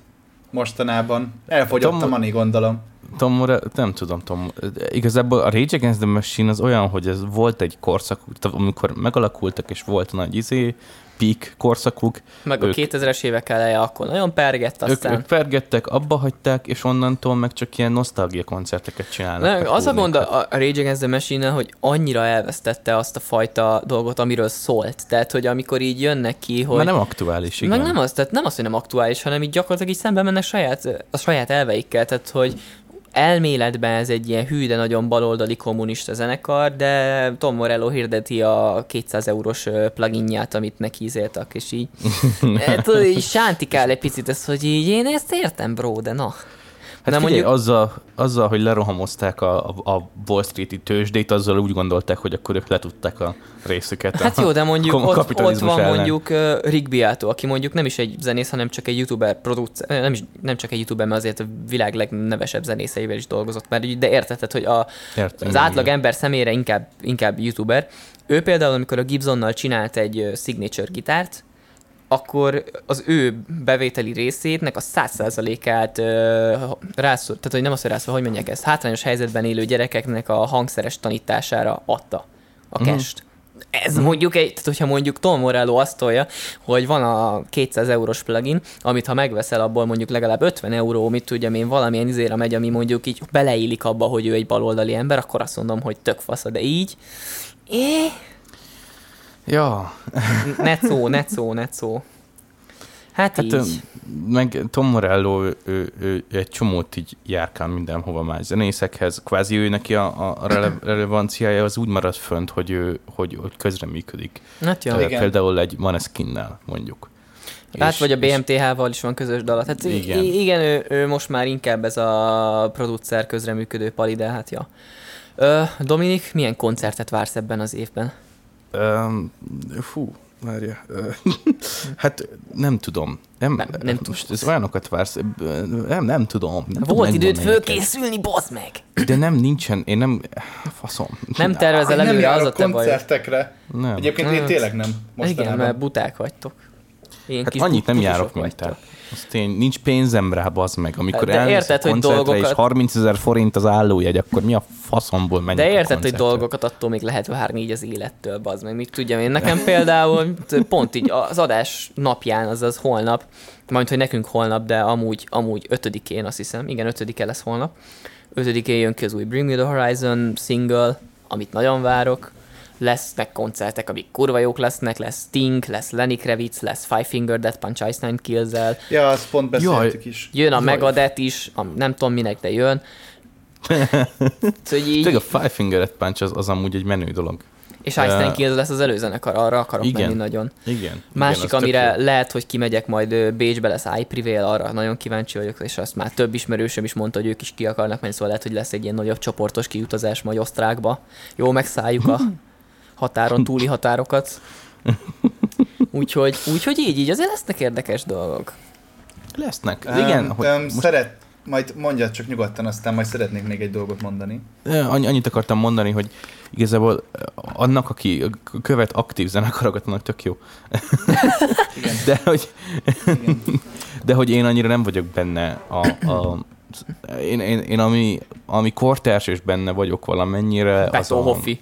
mostanában. Elfogyott Tom- a mani, gondolom. Tom Morello, nem tudom, Tom, igazából a Rage Against the Machine az olyan, hogy ez volt egy korszak, amikor megalakultak, és volt nagy izé, peak korszakuk. Meg a Ők- 2000-es évek eleje akkor nagyon pergett, Ők, aztán... ők pergettek, abba hagyták, és onnantól meg csak ilyen nosztalgia koncerteket csinálnak. Nem, az a gond a a Rage Against the machine hogy annyira elvesztette azt a fajta dolgot, amiről szólt. Tehát, hogy amikor így jönnek ki, hogy... Már nem aktuális, igen. Meg nem az, tehát nem az, hogy nem aktuális, hanem így gyakorlatilag így szembe mennek saját, a saját elveikkel, tehát hogy elméletben ez egy ilyen hű, de nagyon baloldali kommunista zenekar, de Tom Morello hirdeti a 200 eurós pluginját, amit neki ízéltak, és így, hát, (laughs) tudod, így sántikál egy picit ez, hogy így én ezt értem, bro, de na. Hát Nem figyelj, mondjuk- azzal, azzal, hogy lerohamozták a, a, a Wall Street-i tőzsdét, azzal úgy gondolták, hogy akkor ők letudták a részüket. Hát a jó, de mondjuk ott, ott van ellen. mondjuk uh, Rick Beato, aki mondjuk nem is egy zenész, hanem csak egy youtuber producer, nem, is, nem csak egy youtuber, mert azért a világ legnevesebb zenészeivel is dolgozott már, de érted, hogy a, Értem, az átlag ember szemére inkább, inkább youtuber. Ő például, amikor a Gibsonnal csinált egy signature gitárt, akkor az ő bevételi részétnek a 100%-át ö, rászor, tehát hogy nem azt, hogy rászor, hogy mondják ezt, hátrányos helyzetben élő gyerekeknek a hangszeres tanítására adta a Mhm. kest. Ez mondjuk egy, tehát hogyha mondjuk Tom Morello azt tolja, hogy van a 200 eurós plugin, amit ha megveszel, abból mondjuk legalább 50 euró, mit tudjam én, valamilyen izére megy, ami mondjuk így beleillik abba, hogy ő egy baloldali ember, akkor azt mondom, hogy tök fasz, de így, é, Ja, netszó, netszó, netszó. Hát, hát így. meg Tom Morello, ő, ő, ő egy csomót így járkál mindenhova más zenészekhez. Kvázi ő neki a, a rele- relevanciája az úgy marad fönt, hogy ő hogy, hogy közreműködik. Hát jó. Ja, Igen. Például egy Maneskinnel, mondjuk. Hát És- vagy a BMTH-val is van közös dal. Hát igen, Igen. igen ő, ő, most már inkább ez a producer közreműködő pali, de hát ja. Ö, Dominik, milyen koncertet vársz ebben az évben? Um, fú, várja. (laughs) Hát nem tudom. Nem, Nem- nem tudsz. most ez olyanokat vársz. Nem, nem tudom. Nem tudom Volt időd megmondani neked. fölkészülni, bazd meg! De nem, nincsen. Én nem... Faszom. Nem tervezel nem előre, az a te baj. koncertekre. Nem. Egyébként én Hát, tényleg nem. Igen, Mostanában. mert buták vagytok. Ilyen Hát kis annyit nem járok, mint vagytok. te. Azt én, nincs pénzem rá, bazd meg. Amikor De érted, hogy dolgokat- és 30 ezer forint az állójegy, akkor mi a faszomból menjek De érted, hogy dolgokat attól még lehet várni így az élettől, bazd meg. Mit tudjam én. Nekem például pont így az adás napján, azaz holnap, majd hogy nekünk holnap, de amúgy, amúgy ötödikén azt hiszem, igen, ötödike lesz holnap. Ötödikén jön ki az új Bring Me The Horizon single, amit nagyon várok. Lesznek koncertek, amik kurva jók lesznek, lesz Sting, lesz Lenny Kravitz, lesz Five Finger Death Punch Ice Nine kills -el. Ja, azt pont beszéltük Jaj. is. Jön a. Megadeth is, am- nem tudom minek, de jön. (laughs) Szóval így, Tényleg a Five Finger Punch az, az amúgy egy menő dolog. és Ice Nine Kills lesz az előzenekar, arra akarok igen. menni nagyon. Igen. Másik, igen, amire lehet, hogy kimegyek majd Bécsbe lesz iPrivail, arra nagyon kíváncsi vagyok, és azt már több ismerősöm is mondta, hogy ők is ki akarnak menni, szóval lehet, hogy lesz egy ilyen nagyobb csoportos kiutazás majd osztrákba. Jó, megszálljuk a (laughs) határon (laughs) túli határokat. Úgyhogy, úgyhogy így, így azért lesznek érdekes dolgok. Lesznek. Um, Igen, hogy um, most Szeret, majd mondjad csak nyugodtan, aztán majd szeretnék még egy dolgot mondani. Annyi, annyit akartam mondani, hogy igazából annak, aki követ aktív zenekarokat, annak tök jó. Igen. De hogy, Igen. de hogy én annyira nem vagyok benne a, a én, én, én ami, ami kortárs és benne vagyok valamennyire, az Beto a, Hoffi.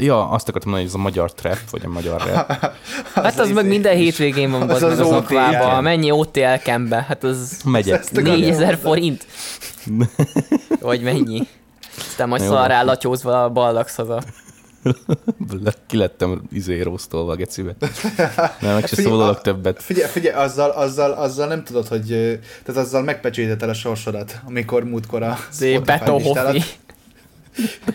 Ja, azt akartam mondani, hogy ez a magyar trap, vagy a magyar rap. (laughs) Hát az, meg minden hétvégén van, az az, az az OTL. akvába. Mennyi OTL kembe? Hát az Megyek. Ezt akartam 4000 mondani. forint? (laughs) Vagy mennyi? Aztán majd szarrá latyózva a ballagsz haza. Le- Ki lettem izé rósztolva a gecibe. (laughs) Nem, meg se szólalok a- többet. Figyelj, figyelj azzal, azzal, azzal nem tudod, hogy... Tehát azzal megpecséteted a sorsodat, amikor múltkor a Zé, Spotify Beto Hoffi.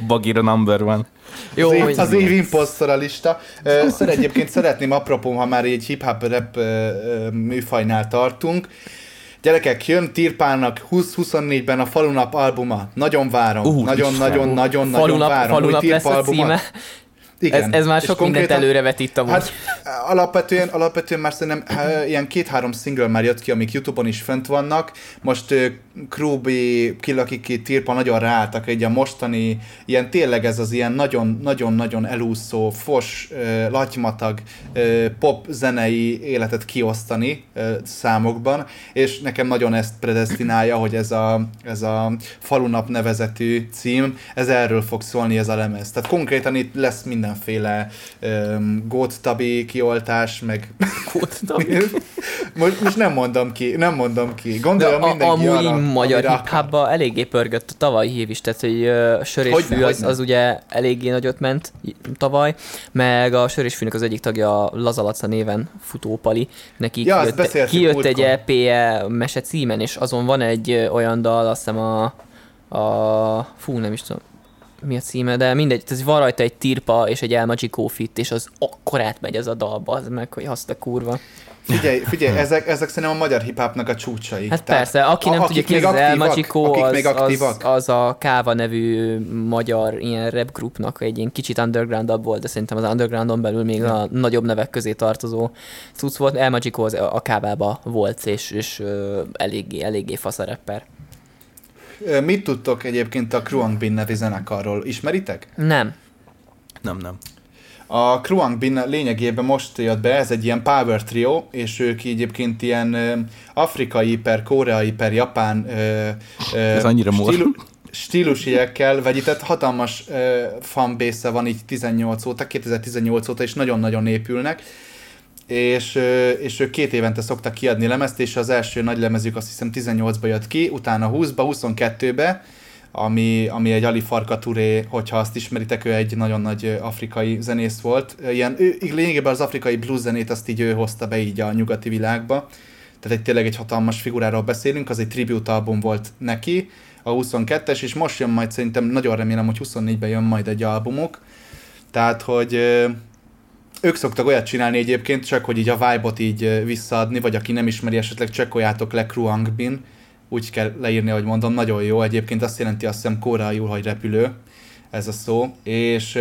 Bagira number one. Jó, az, év, az év imposztor a lista. Szeret, egyébként szeretném, apropó, ha már egy hip-hop rap műfajnál tartunk. Gyerekek, jön Tirpának 20-24-ben a Falunap albuma. Nagyon várom. Ú, nagyon, nagyon, nagyon, nagyon falunap, várom. Falunap lesz a címe. Igen. Ez, ez már sok mindent előrevetít amúgy. Hát alapvetően, alapvetően már szerintem eh, ilyen két-három single már jött ki, amik Youtube-on is fönt vannak. Most uh, Krubi, Kilakiki, Tirpa nagyon ráálltak egy a mostani, ilyen tényleg ez az ilyen nagyon-nagyon-nagyon elúszó, fos, latymatag pop zenei életet kiosztani számokban, és nekem nagyon ezt predestinálja, hogy ez a, ez a falunap nevezetű cím, ez erről fog szólni ez a lemez. Tehát konkrétan itt lesz mindenféle um, gót tabi kioltás, meg (laughs) (laughs) most, most nem mondom ki, nem mondom ki. De Gondolja a, mindenki amúgy arra, magyar hip eléggé pörgött a tavalyi hív is, tehát hogy uh, sör és Hogyne, fű az, hogyne. az ugye eléggé nagyot ment tavaly, meg a sör és fűnek az egyik tagja Lazalaca néven Futópali, neki Ja, kijött, kijött egy. EP-je mese címen, és azon van egy olyan dal, azt hiszem a, a fú, nem is tudom, mi a címe, de mindegy, ez van rajta egy tirpa és egy El Magico fit, és az akkor átmegy ez a dal, az meg, hogy azt a kurva. Figyelj, figyelj, ezek, ezek szerintem a magyar hipápnak a csúcsai. Hát persze, aki nem a- tudja akik ki, az aktívak, Magico, akik az, még az, aktívak. az, a Káva nevű magyar ilyen rap groupnak egy ilyen kicsit undergroundabb volt, de szerintem az undergroundon belül még a nagyobb nevek közé tartozó cucc volt. El Magico az a Kávába volt, és, és eléggé, eléggé fasz a rapper. Ö, Mit tudtok egyébként a Kruang Bin nevű zenekarról? Ismeritek? Nem. Nem, nem. A Kruang Bin lényegében most jött be, ez egy ilyen power trio, és ők egyébként ilyen afrikai per koreai per japán ö, ö, Ez annyira mor. stílusiekkel vegyített hatalmas ö, fanbase van így 18 óta, 2018 óta, és nagyon-nagyon épülnek. És, és ők két évente szoktak kiadni lemezt, és az első nagy lemezük azt hiszem 18-ba jött ki, utána 20-ba, 22-be, ami, ami egy Ali Farka Touré, hogyha azt ismeritek, ő egy nagyon nagy afrikai zenész volt. Ilyen, ő, lényegében az afrikai blues zenét azt így ő hozta be így a nyugati világba. Tehát egy tényleg egy hatalmas figuráról beszélünk, az egy tribute album volt neki, a 22-es, és most jön majd szerintem, nagyon remélem, hogy 24-ben jön majd egy albumuk. Tehát, hogy ők szoktak olyat csinálni egyébként, csak hogy így a vibe-ot így visszaadni, vagy aki nem ismeri, esetleg csekkoljátok le Kruang Bin, úgy kell leírni, hogy mondom, nagyon jó. Egyébként azt jelenti azt hiszem kóreaiul, hogy repülő, ez a szó. És,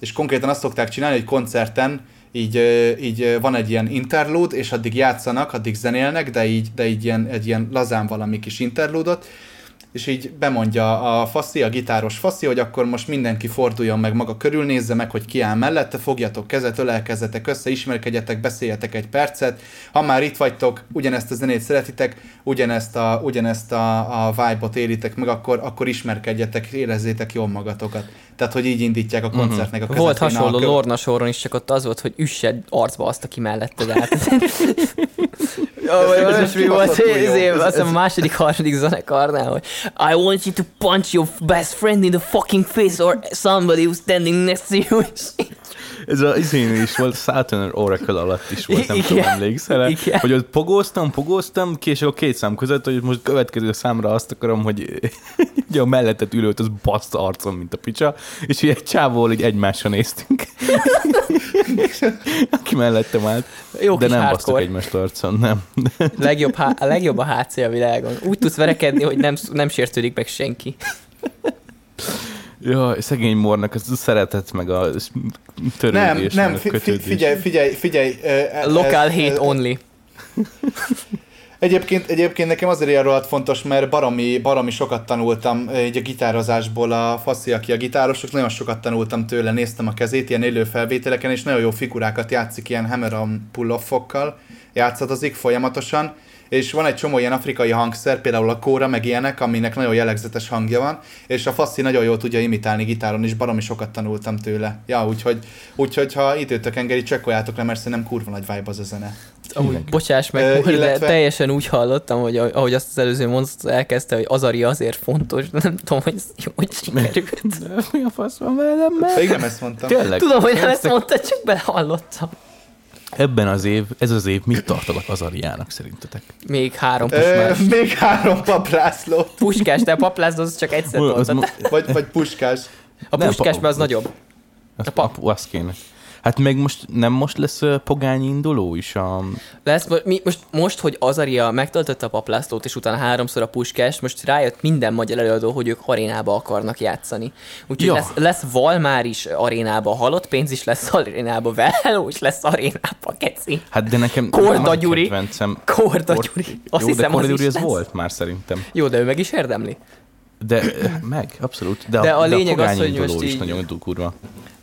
és konkrétan azt szokták csinálni, hogy koncerten így, így van egy ilyen interlude, és addig játszanak, addig zenélnek, de így, de így ilyen, egy ilyen lazán valami kis interludot, és így bemondja a faszi, a gitáros faszi, hogy akkor most mindenki forduljon meg maga körül, nézze meg, hogy ki áll mellette, fogjatok kezet, ölelkezzetek össze, ismerkedjetek, beszéljetek egy percet. Ha már itt vagytok, ugyanezt a zenét szeretitek, ugyanezt a, ugyanezt a, a vibe-ot élitek meg, akkor, akkor ismerkedjetek, érezzétek jól magatokat. Tehát, hogy így indítják a koncertnek a közepén. Volt hasonló a kö- Lorna soron is, csak ott az volt, hogy üssed arcba azt, aki melletted állt. (laughs) Ez valami most mi volt, kibaszott jó. ez, ez, Ez- azt hiszem a második, harmadik zenekarnál, hogy I want you to punch your best friend in the fucking face or somebody who's standing next to you. (laughs) Ez az izén is volt, Saturn Oracle alatt is volt, nem Igen. tudom, emlékszel Igen. Hogy ott pogóztam, pogóztam, és akkor két szám között, hogy most következő számra azt akarom, hogy (laughs) ugye a mellettet ülőt, az baszt arcom, mint a picsa, és egy csávóval így egymásra néztünk. (laughs) Aki mellettem állt. Jó De nem hardcore. egymást arcon, nem. (laughs) Legjobb, há- a legjobb a HC a világon. Úgy tudsz verekedni, hogy nem, nem sértődik meg senki. Ja, szegény mornak, az szeretet, meg a Nem, törődés, nem, a fi- fi- kötődés. figyelj, figyelj, figyelj. ez- Local ez- hate ez- only. (laughs) Egyébként, egyébként nekem azért ilyen rohadt fontos, mert baromi, baromi sokat tanultam így a gitározásból a Faszi, aki a gitárosok, nagyon sokat tanultam tőle, néztem a kezét ilyen élő felvételeken, és nagyon jó figurákat játszik ilyen hammer-on pull-offokkal, játszadozik folyamatosan, és van egy csomó ilyen afrikai hangszer, például a kóra, meg ilyenek, aminek nagyon jellegzetes hangja van, és a Faszi nagyon jól tudja imitálni gitáron, és baromi sokat tanultam tőle. Ja, úgyhogy, úgyhogy ha időtök engedi, csekkoljátok le, mert szerintem kurva nagy vibe az a zene. Amúgy, bocsáss meg, Ö, uh, de illetve- teljesen úgy hallottam, hogy ahogy azt az előző mondat elkezdte, hogy Azari azért fontos, de nem tudom, hogy ez hogy sikerült. (laughs) Mi a fasz van velem? Még nem ezt mondtam. Tényleg? Tudom, hogy nem ezt mondtad, csak belehallottam. Ebben az év, ez az év mit tartogat az Ariának szerintetek? Még három Ö, pusmás. még három paplászlót. Puskás, te a paplászd, az csak egyszer Az toltad. Vagy, vagy puskás. A puskás, mert az nagyobb. Az, A pap. a, az kéne. Hát meg most nem most lesz pogány induló is a... Lesz, mi, most, most, hogy Azaria megtöltötte a paplászlót, és utána háromszor a puskás, most rájött minden magyar előadó, hogy ők arénába akarnak játszani. Úgyhogy Ja. lesz, lesz Valmár is arénába, halott pénz is lesz arénába, Veló is lesz arénába, keci. Hát de nekem... Korda Gyuri. kedvencem. Korda Kor- Gyuri. Azt Jó, hiszem, de Korda Gyuri ez volt már szerintem. Jó, de ő meg is érdemli. De meg, abszolút. De, De a a, lényeg de a az, hogy most is így- nagyon kurva.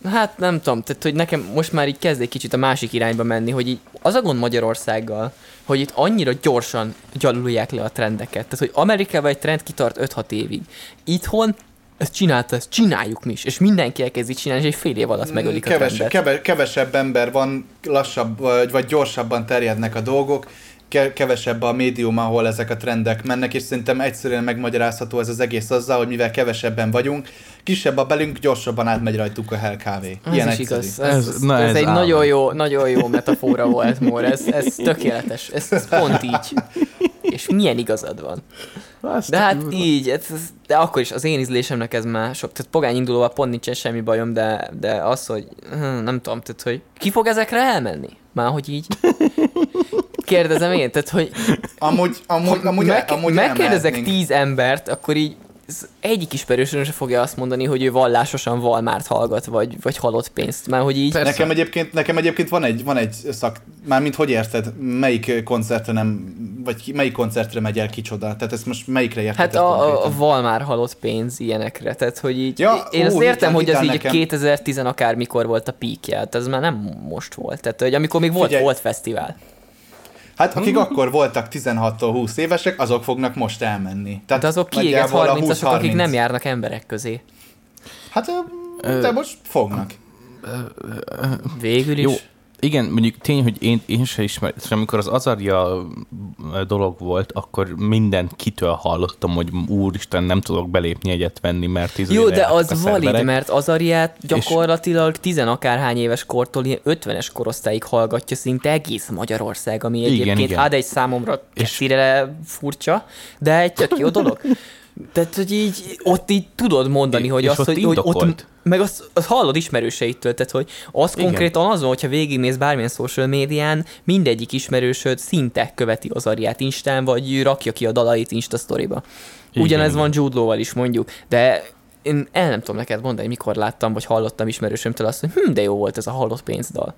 Hát nem tudom, tehát hogy nekem most már így kezd egy kicsit a másik irányba menni, hogy így az a gond Magyarországgal, hogy itt annyira gyorsan gyalulják le a trendeket. Tehát, hogy Amerikában egy trend kitart 5-6 évig. Itthon ezt csinálta, ezt csináljuk mi is, és mindenki elkezdi csinálni, és egy fél év alatt megölik a Keves, trendet. keve, kevesebb ember van, lassabb, vagy, gyorsabban terjednek a dolgok, kevesebb a médium, ahol ezek a trendek mennek, és szerintem egyszerűen megmagyarázható ez az egész azzal, hogy mivel kevesebben vagyunk, kisebb a belünk, gyorsabban átmegy rajtuk a hell kávé. Ez Ilyen is egyszerű. igaz. Ez- Ez, ez, na ez, ez egy állam. nagyon jó, nagyon jó metafora volt, Mór. Ez, ez tökéletes. Ez, ez pont így. És milyen igazad van. Azt De hát így, ez, ez, de akkor is az én ízlésemnek ez már sok. Tehát pogány indulóval pont nincsen semmi bajom, de, de az, hogy hm, nem tudom, tehát, hogy ki fog ezekre elmenni? Már hogy így. Kérdezem én, tehát, hogy Amúgy, amúgy, amúgy, meg, amúgy megkérdezek tíz embert, akkor így egyik ismerősöm se fogja azt mondani, hogy ő vallásosan Valmárt hallgat, vagy, vagy halott pénzt. Már hogy így... Persze. Nekem egyébként, nekem egyébként van egy, van egy szak, mármint hogy érted, melyik koncertre nem, vagy ki, melyik koncertre megy el kicsoda? Tehát ezt most melyikre érted? Hát a, a Valmár halott pénz ilyenekre, tehát hogy így, Ja, én azt ú, értem, hidd hogy ez el így nekem. 2010 akármikor volt a píkje, tehát ez már nem most volt, tehát hogy amikor még volt, Figyelj. volt fesztivál. Hát akik akkor voltak 16-tól 20 évesek, azok fognak most elmenni. Tehát De azok kiégett nagyjából a 30-asok, akik 20-30. nem járnak emberek közé. Hát de most fognak. Végül is. Jó, igen, mondjuk tény, hogy én, én se ismerem, amikor az Azaria dolog volt, akkor minden kitől hallottam, hogy úristen, nem tudok belépni egyet venni, mert tíz Jó, de az valid, mert az Ariát gyakorlatilag tizenakárhány éves kortól ilyen 50-es korosztályig hallgatja szinte egész Magyarország, ami Igen, egyébként igen. hát egy számomra És- furcsa, de egy tök jó dolog. (laughs) Tehát, hogy így ott így tudod mondani, És hogy azt, ott hogy, hogy ott, meg azt, azt hallod ismerőseitől, tehát, hogy az Igen. konkrétan az van, hogyha végignéz bármilyen social médián, mindegyik ismerősöd szinte követi az Ariát Instán, vagy rakja ki a dalait Insta sztoriba. Ugyanez igen. van Jude Law-val is mondjuk, de én el nem tudom neked mondani, mikor láttam, vagy hallottam ismerősömtől azt, hogy hm, de jó volt ez a halott pénzdal.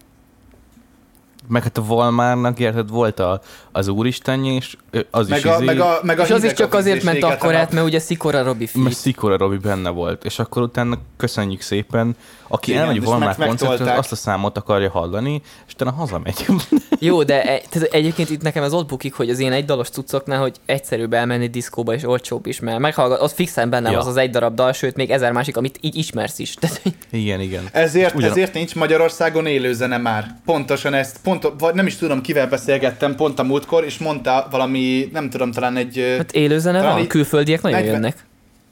Meg hát a Valmárnak, érted, volt a, az úristenje, és az Meg is a, izé, meg a, meg a És az is csak azért ment akkor át, mert ugye Szikora Robi mert fit. Szikora Robi benne volt, és akkor utána köszönjük szépen. Aki Igen, elmegy meg- koncertre, azt a számot akarja hallani, és utána hazamegy. (laughs) Jó, de e, egyébként itt nekem ez ott bukik, hogy az ilyen egy dalos cuccoknál, hogy egyszerűbb elmenni diszkóba és olcsóbb is, mert meghallgat, ott fixen benne Ja. az az egy darab dal, sőt még ezer másik, amit így ismersz is. (laughs) Tehát, igen, igen. Ezért, Ugyan- ezért nincs Magyarországon élőzene már. Pontosan ezt, pont, vagy nem is tudom, kivel beszélgettem pont a múltkor, és mondta valami, nem tudom, talán egy... hát élőzene van, így külföldiek nagyon 40 jönnek.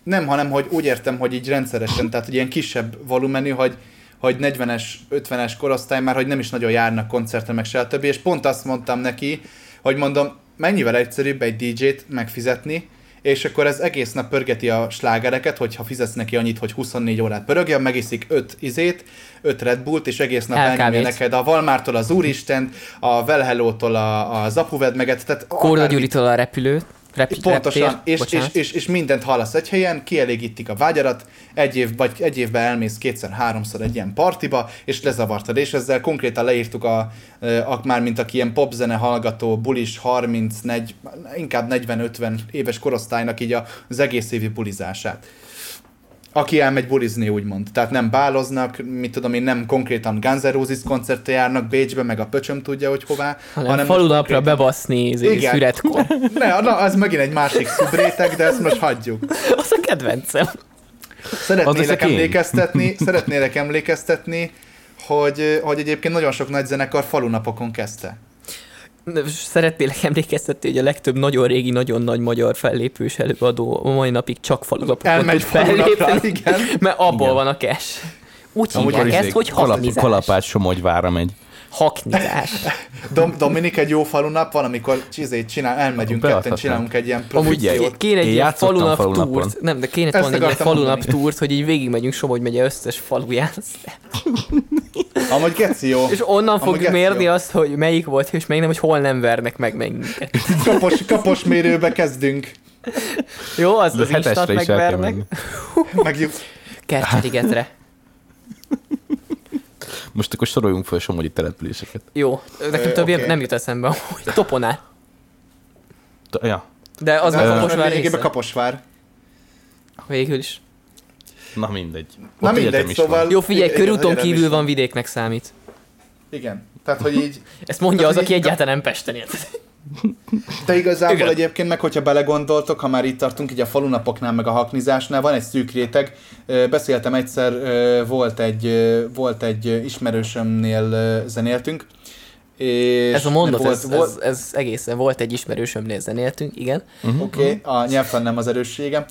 Nem, hanem hogy úgy értem, hogy így rendszeresen, tehát hogy ilyen kisebb volumenű, hogy, hogy 40-es, 50-es korosztály már, hogy nem is nagyon járnak koncertre, meg se a többi, és pont azt mondtam neki, hogy mondom, mennyivel egyszerűbb egy DJ-t megfizetni, és akkor ez egész nap pörgeti a slágereket, hogyha fizetsz neki annyit, hogy 24 órát pörögjön, megiszik 5 izét, 5 Red Bullt, és egész nap elnyomja neked a Valmártól az Úristen, a Velhelótól a, a Zapuvedmeget, tehát Korda akármit- Gyuritól a repülő, rep, Pontosan, reptér, és, és, bocsánat. és, és mindent hallasz egy helyen, kielégítik a vágyarat, egy, év, vagy egy évben elmész kétszer-háromszor egy ilyen partiba, és lezavartad, és ezzel konkrétan leírtuk a, a már mint aki ilyen popzene hallgató, bulis 30, 40, inkább 40-50 éves korosztálynak így az egész évi bulizását. Aki elmegy bulizni, úgymond. Tehát nem báloznak, mit tudom én, nem konkrétan Guns N' Roses koncertre járnak Bécsbe, meg a pöcsöm tudja, hogy hová. hanem most falunapra konkrétan- bebaszni izé, Igen. szüretkor. Ne, na, az megint egy másik szubréteg, de ezt most hagyjuk. (laughs) Az a kedvencem. Szeretnélek emlékeztetni, szeretnélek emlékeztetni, hogy, hogy egyébként nagyon sok nagy zenekar falunapokon kezdte. De Szeretnélek emlékeztetni, hogy a legtöbb nagyon régi, nagyon nagy magyar fellépős előadó a mai napig csak falunapokon Elmegy tud fellépni, igen. mert abból Igen. van a cash. Úgy Amúgy hívják ezt, hogy kalap, kalapát Somogyvára megy. Haknizás. (laughs) Dom, Dominik, egy jó falunap van, amikor csizét csinál, elmegyünk ketten, csinálunk egy ilyen produkciót. kéne egy ilyen falunap falunapon. túrt. Nem, de kéne tolni egy ilyen falunap mondani. túrt, hogy így végigmegyünk Somogy megye összes faluján. (laughs) Amúgy geci jó. És onnan fogjuk mérni jó. azt, hogy melyik volt, és melyik nem, hogy hol nem vernek meg minket. (laughs) Kapos, kapos mérőbe kezdünk. Jó, az De az instant megvernek. Meg Kercseligetre. Most akkor soroljunk fel somogyi településeket. Jó, nekem több oké. nem jut eszembe, hogy toponál. Ja, De az az Kaposvár része. Kaposvár. Végül is. na mindegy. Na Ott mindegy, is szóval... van. Jó, figyelj, körúton kívül van. vidéknek számít. Igen. Tehát, hogy így... Ezt mondja Tehát, az, aki egyáltalán nem Pesten élt. De igazából Igen. Egyébként meg, hogyha belegondoltok, ha már itt tartunk, így a falunapoknál, meg a haknizásnál, van egy szűk réteg. Beszéltem egyszer, volt egy, volt egy ismerősömnél zenéltünk. És Ez a mondat, volt, ez, volt, ez, ez egészen volt egy ismerősömnél zenéltünk, igen. Mhm. Oké, okay, a nyelvtan nem az erősségem.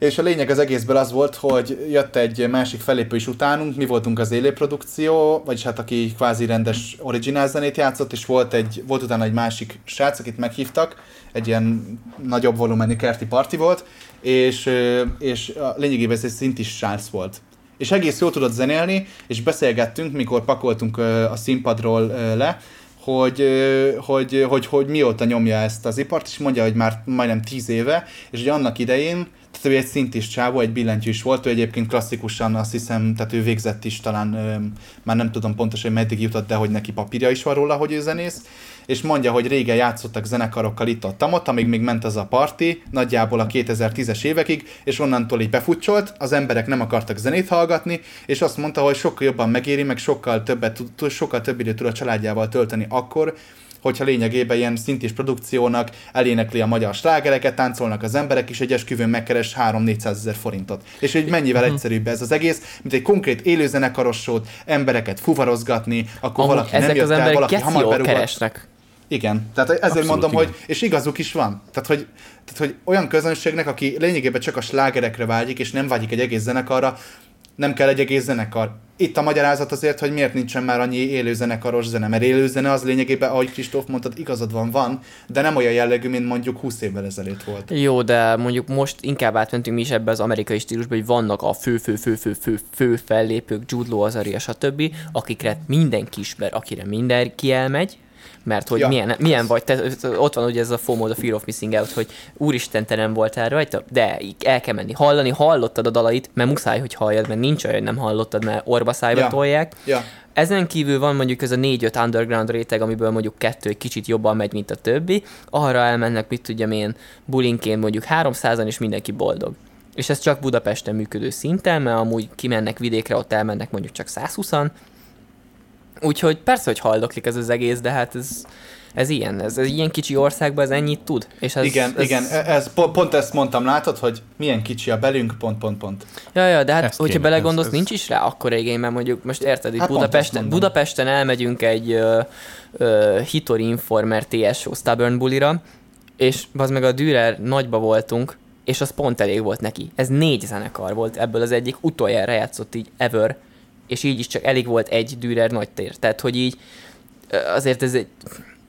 És a lényeg az egészből az volt, hogy jött egy másik felépő is utánunk, mi voltunk az élőprodukció, vagyis hát aki kvázi rendes originál zenét játszott, és volt, egy, volt utána egy másik srác, akit meghívtak, egy ilyen nagyobb volumenű kerti parti volt, és, és a lényegében ez egy szintis srác volt. És egész jól tudott zenélni, és beszélgettünk, mikor pakoltunk a színpadról le, hogy, hogy, hogy, hogy mióta nyomja ezt az ipart, és mondja, hogy már majdnem tíz éve, és hogy annak idején, tehát ő egy szintis csávó, egy billentyű is volt, ő egyébként klasszikusan azt hiszem, tehát ő végzett is talán, már nem tudom pontosan, hogy meddig jutott, de hogy neki papírja is van róla, hogy ő zenész, és mondja, hogy régen játszottak zenekarokkal itt ott, ott amíg még ment az a parti, nagyjából a 2010-es évekig, és onnantól így befutcsolt, az emberek nem akartak zenét hallgatni, és azt mondta, hogy sokkal jobban megéri, meg sokkal többet, sokkal több időt tud a családjával tölteni akkor, hogyha lényegében ilyen szintis produkciónak elénekli a magyar slágereket, táncolnak az emberek, és egy esküvőn megkeres 3-400 ezer forintot. És hogy mennyivel egyszerűbb ez az egész, mint egy konkrét élőzenekaros show abbareket fuvarozgatni, akkor Amúgy valaki nem jött az el, valaki hamar keresnek. Igen, tehát ezért Abszolút, mondom, igen. hogy, és igazuk is van. Tehát hogy, tehát, hogy olyan közönségnek, aki lényegében csak a slágerekre vágyik, és nem vágyik egy egész zenekarra, nem kell egy egész zenekar. Itt a magyarázat azért, hogy miért nincsen már annyi élő zenekaros zene, mert élő zene az lényegében, ahogy Kristóf mondtad, igazad van, van, de nem olyan jellegű, mint mondjuk 20 évvel ezelőtt volt. Jó, de mondjuk most inkább átmentünk mi is ebbe az amerikai stílusba, hogy vannak a fő, fő, fő, fő, fő, fő fellépők, Jude Law, Azaria, stb., akikre mindenki ismer, akire mindenki elmegy, mert hogy ja. Milyen, milyen vagy, te, ott van ugye ez a FOMO, a Fear of Missing Out, hogy úristen, te nem voltál rajta, de el kell menni hallani, hallottad a dalait, mert muszáj, hogy halljad, mert nincs olyan, hogy nem hallottad, mert orba szájba Ja. tolják. Ja, Ezen kívül van mondjuk ez a 4-5 underground réteg, amiből mondjuk kettő egy kicsit jobban megy, mint a többi. Arra elmennek, mit tudjam én, bulinként mondjuk 300-an, és mindenki boldog. És ez csak Budapesten működő szinten, mert amúgy kimennek vidékre, ott elmennek mondjuk csak 120-an. Úgyhogy persze, hogy haldoklik ez az egész, de hát ez, ez ilyen, ez, ez ilyen kicsi országban ez ennyit tud. És ez, igen, ez, igen, ez, pont, ezt mondtam, látod, hogy milyen kicsi a belünk, pont, pont, pont. Ja, ja, de hát, Ezt hogyha kéne, belegondolsz, ez- nincs is rá akkor igény, mert mondjuk most érted, itt Hát Budapesten. Budapesten elmegyünk egy ö, ö, Hitori Informer TSO Stubborn bulira, és az meg a Dürer nagyba voltunk, és az pont elég volt neki. Ez négy zenekar volt, ebből az egyik utoljára játszott így ever, és így is csak elég volt egy Dürer nagy tér. Tehát, hogy így azért ez egy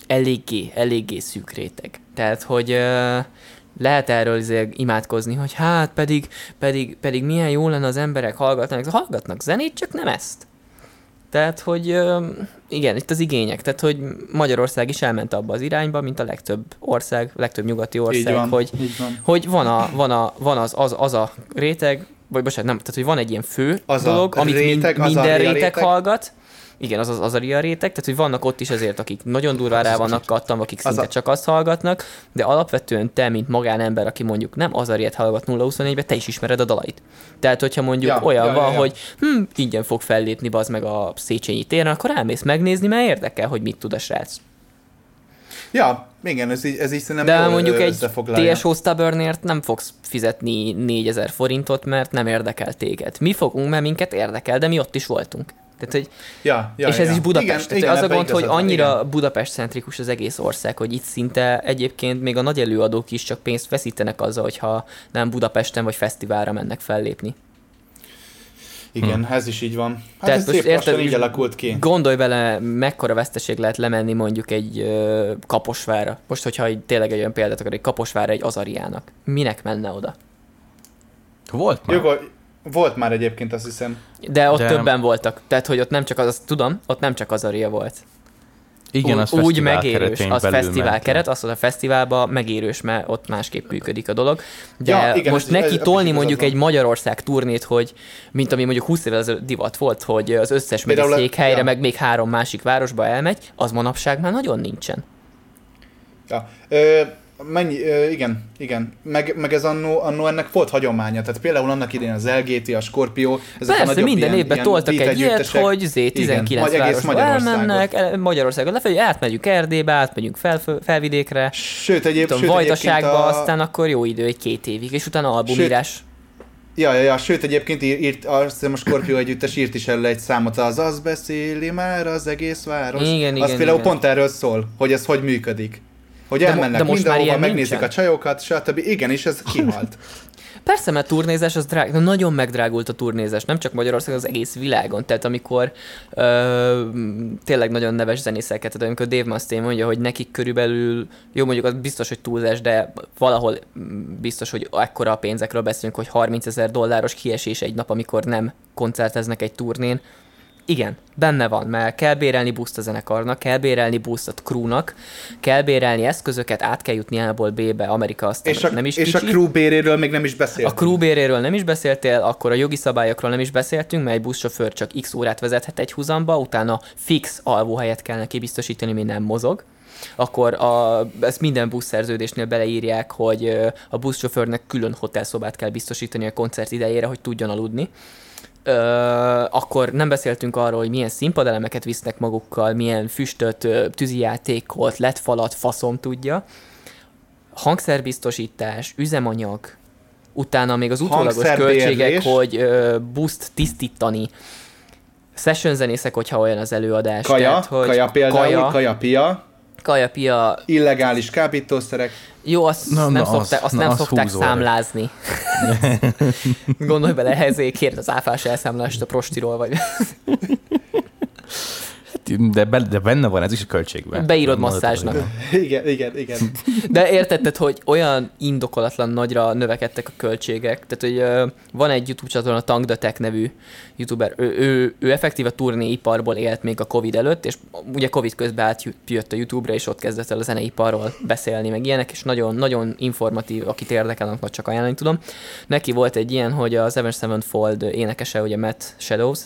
eléggé, eléggé szűk réteg. Tehát, hogy lehet erről azért imádkozni, hogy hát pedig, pedig, pedig milyen jó lenne az emberek hallgatnak, hallgatnak zenét, csak nem ezt. Tehát, hogy igen, itt az igények. Tehát, hogy Magyarország is elment abba az irányba, mint a legtöbb ország, legtöbb nyugati Így ország, van, hogy, így van. hogy van, a, van, a, van az, az, az a réteg, vagy bocsánat, nem, tehát, hogy van egy ilyen fő Az dolog, amit réteg, mind, az minden réteg, réteg. hallgat, igen, az az, az a ria réteg, tehát hogy vannak ott is azért, akik nagyon durván rá vannak kattam, akik Az szinte a- csak azt hallgatnak, de alapvetően te, mint magánember, aki mondjuk nem az ariet hallgat 0-24-be, te is ismered a dalait. Tehát, hogyha mondjuk Ja, olyan ja, van, ja, ja. hogy hm, ingyen fog fellépni az meg a Széchenyi téren, akkor elmész megnézni, mert érdekel, hogy mit tud a srác. Ja, igen, ez így, ez így szerintem De mondjuk egy. TSO Stubbornért nem fogsz fizetni 4000 forintot, mert nem érdekel téged. Mi fogunk, mert minket érdekel, de mi ott is voltunk. Tehát, hogy Ja, ja, és ez ja. is Budapest. Igen, igen, az a gond, hogy igazad annyira igen. Budapest-centrikus az egész ország, hogy itt szinte egyébként még a nagy előadók is csak pénzt veszítenek azzal, hogyha nem Budapesten vagy fesztiválra mennek fellépni. Igen, ez is így van. Hát Tehát ez most érted, így alakult ki. Gondolj vele, mekkora veszteség lehet lemenni mondjuk egy ö, Kaposvára. Most, hogyha egy, tényleg egy olyan példát akar, egy Kaposvára egy Azariának. Minek menne oda? Volt már? Jogo, Volt már egyébként, azt hiszem. De ott De- többen voltak. Tehát, hogy ott nem csak az, azt tudom, ott nem csak az aria volt. Igen, úgy, az úgy fesztivál megérős, az fesztivál ment. keret, az, hogy a fesztiválban megérős, mert ott másképp működik a dolog. De Ja, igen, most ez- neki ez- ez tolni igazad mondjuk egy Magyarország turnét, hogy mint ami mondjuk 20 évvel ezelőtt divat volt, hogy az összes székhelyre, ja. meg még három másik városba elmegy, az manapság már nagyon nincsen. Ja. Ö, mennyi, igen, igen. Meg, meg ez annó, annó ennek volt hagyománya. Tehát például annak idején az LGT, a Scorpio, ezek a Persze, nagyobb minden ilyen, évben ilyen toltak egy ilyet, hogy Z Igen, 19 vagy egész városba Magyarországot. elmennek, el- Magyarországon lefelé, átmegyünk Erdélybe, átmegyünk fel, felvidékre, Sőt, egyéb, tudom, sőt Vajdaságba, a... aztán akkor jó idő, egy két évig, és utána albumírás. Ja, ja, ja, sőt egyébként írt, írt azt hiszem a Scorpio együttes írt is el egy számot, az az beszéli már az egész város. Igen, az igen, például igen. pont erről szól, hogy ez hogy működik. Hogy De elmennek de most már mindenhova, megnézik nincsen? a csajokat, stb. Igen, és ez kihalt. (laughs) Persze, mert turnézás az drág, de nagyon megdrágult a turnézás, nem csak Magyarországon, az egész világon. Tehát amikor ö, tényleg nagyon neves zenészeket, tehát amikor Dave Mustaine mondja, hogy nekik körülbelül, jó mondjuk az biztos, hogy túlzás, de valahol biztos, hogy ekkora a pénzekről beszélünk, hogy 30 ezer dolláros kiesés egy nap, amikor nem koncerteznek egy turnén. Igen, benne van, mert kell bérelni buszt a zenekarnak, kell bérelni buszt a crewnak, kell bérelni eszközöket, át kell jutni A-ból B-be, Amerika aztán és a, nem is és a kicsi. crew béréről még nem is beszéltünk. A crewbéréről nem is beszéltél, akkor a jogi szabályokról nem is beszéltünk, mert egy buszsofőr csak x órát vezethet egy húzamba, utána fix alvóhelyet kell neki biztosítani, mi nem mozog. Akkor a, ezt minden buszszerződésnél beleírják, hogy a buszsofőrnek külön hotelszobát kell biztosítani a koncert idejére, hogy tudjon aludni. Ö, akkor nem beszéltünk arról, hogy milyen színpadelemeket visznek magukkal, milyen füstöt, tűzijátékot, lett falat, faszom tudja. Hangszerbiztosítás, üzemanyag, utána még az utólagos költségek, hogy ö, buszt tisztítani, session zenészek, hogyha olyan az előadás. Kaja, tehát, hogy kaja például, kaja, kaja pia, kaja, pia, illegális kábítószerek. jó, azt Na, nem, na, szokták, az- azt na, nem az szokták számlázni. (laughs) Gondolj bele, ezért kért az áfás elszámlást a prostiról, vagy (laughs) De, be, de benne van ez is a költségben. Beírod masszázsnak. Igen, igen, igen. (laughs) De értetted, hogy olyan indokolatlan nagyra növekedtek a költségek. Tehát, hogy van egy YouTube csatorna, a Tank the Tech nevű youtuber. Ő, ő, ő effektív a turnéiparból élt még a Covid előtt, és ugye Covid közben átjött a YouTube-ra, és ott kezdett el a zeneiparról beszélni, meg ilyenek, és nagyon, nagyon informatív, akit érdekel, annak csak ajánlani tudom. Neki volt egy ilyen, hogy az Avenged Sevenfold énekese, ugye Matt Shadows,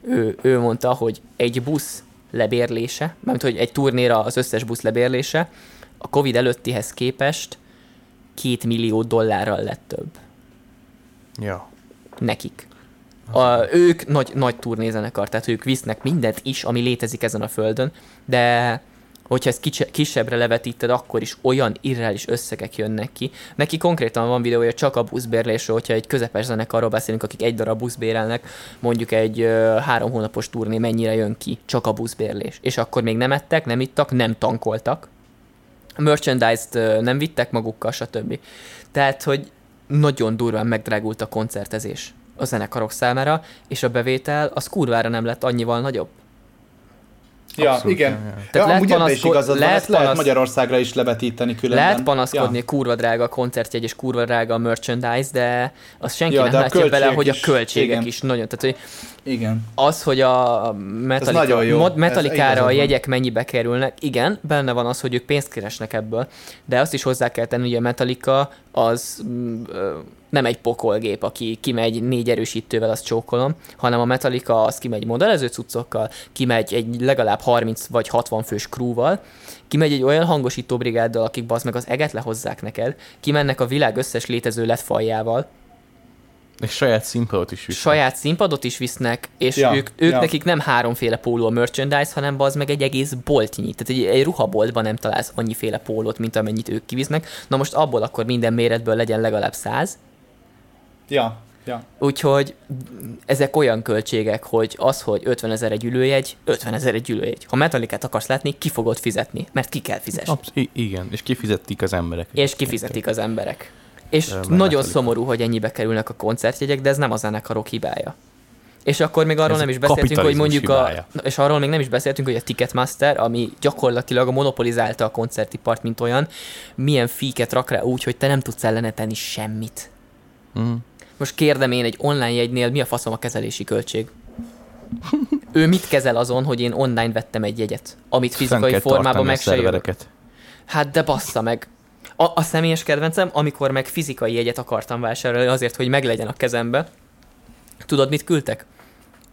ő, ő mondta, hogy egy busz lebérlése, mármint hogy egy turnéra az összes busz lebérlése, a Covid előttihez képest két millió dollárral lett több Ja. nekik. A, ők nagy, nagy turnézenekar, tehát ők visznek mindent is, ami létezik ezen a földön, de hogyha ezt kisebbre levetíted, akkor is olyan irreális összegek jönnek ki. Neki konkrétan van videója csak a buszbérlésről, hogyha egy közepes zenekarról beszélünk, akik egy darab busz bérelnek, mondjuk egy ö, három hónapos turné mennyire jön ki, csak a buszbérlés. És akkor még nem ettek, nem ittak, nem tankoltak, merchandise-t nem vittek magukkal, stb. Tehát, hogy nagyon durván megdrágult a koncertezés a zenekarok számára, és a bevétel az kurvára nem lett annyival nagyobb. Ja, Abszolút, igen. ja, ja. Tehát ja, lehet panaszko- igazad van, lehet lehet panasz- Magyarországra is levetíteni különben. Lehet panaszkodni, Ja. kurva drága a koncertjegy és kurva drága a merchandise, de az senki Ja, nem látja bele, hogy a költségek igen. is nagyon. Tehát, hogy Igen. az, hogy a igazad a van. jegyek mennyibe kerülnek, igen, benne van az, hogy ők pénzt keresnek ebből, de azt is hozzá kell tenni, hogy a Metallica az mm, ö, nem egy pokolgép, aki kimegy négy erősítővel, azt csókolom, hanem a Metallica az kimegy modellező cuccokkal, kimegy egy legalább 30 vagy 60 fős crewval, kimegy egy olyan hangosító brigáddal, akik bazd meg az eget lehozzák neked, kimennek a világ összes létező letfaljával, És saját színpadot is visznek. saját színpadot is visznek, és Ja, ők, ők ja. nekik nem háromféle póló a merchandise, hanem az meg egy egész boltnyi. Tehát egy, egy ruhaboltban nem találsz annyiféle pólót, mint amennyit ők kivisznek. Na most abból akkor minden méretből legyen legalább száz. Ja, ja. Úgyhogy ezek olyan költségek, hogy az, hogy 50 ezer egy ülőjegy, 50 ezer egy ülőjegy. Ha metalikát akarsz látni, ki fogod fizetni, mert ki kell fizes. Absz- i- igen, és kifizették az emberek. És kifizetik az emberek. És Ö, nagyon szomorú, hogy ennyibe kerülnek a koncertjegyek, de ez nem a zenekarok hibája. És akkor még arról Ez nem is a beszéltünk, hogy mondjuk a, és arról még nem is beszéltünk, hogy a Ticketmaster, ami gyakorlatilag monopolizálta a koncertipart, mint olyan, milyen fíket rak rá úgy, hogy te nem tudsz ellene tenni semmit. Mm. Most kérdem én egy online jegynél, mi a faszom a kezelési költség? (laughs) Ő mit kezel azon, hogy én online vettem egy jegyet, amit fizikai formában meg se jövök? Hát de bassza meg. A, a személyes kedvencem, amikor meg fizikai jegyet akartam vásárolni azért, hogy meglegyen a kezembe. Tudod, mit küldtek?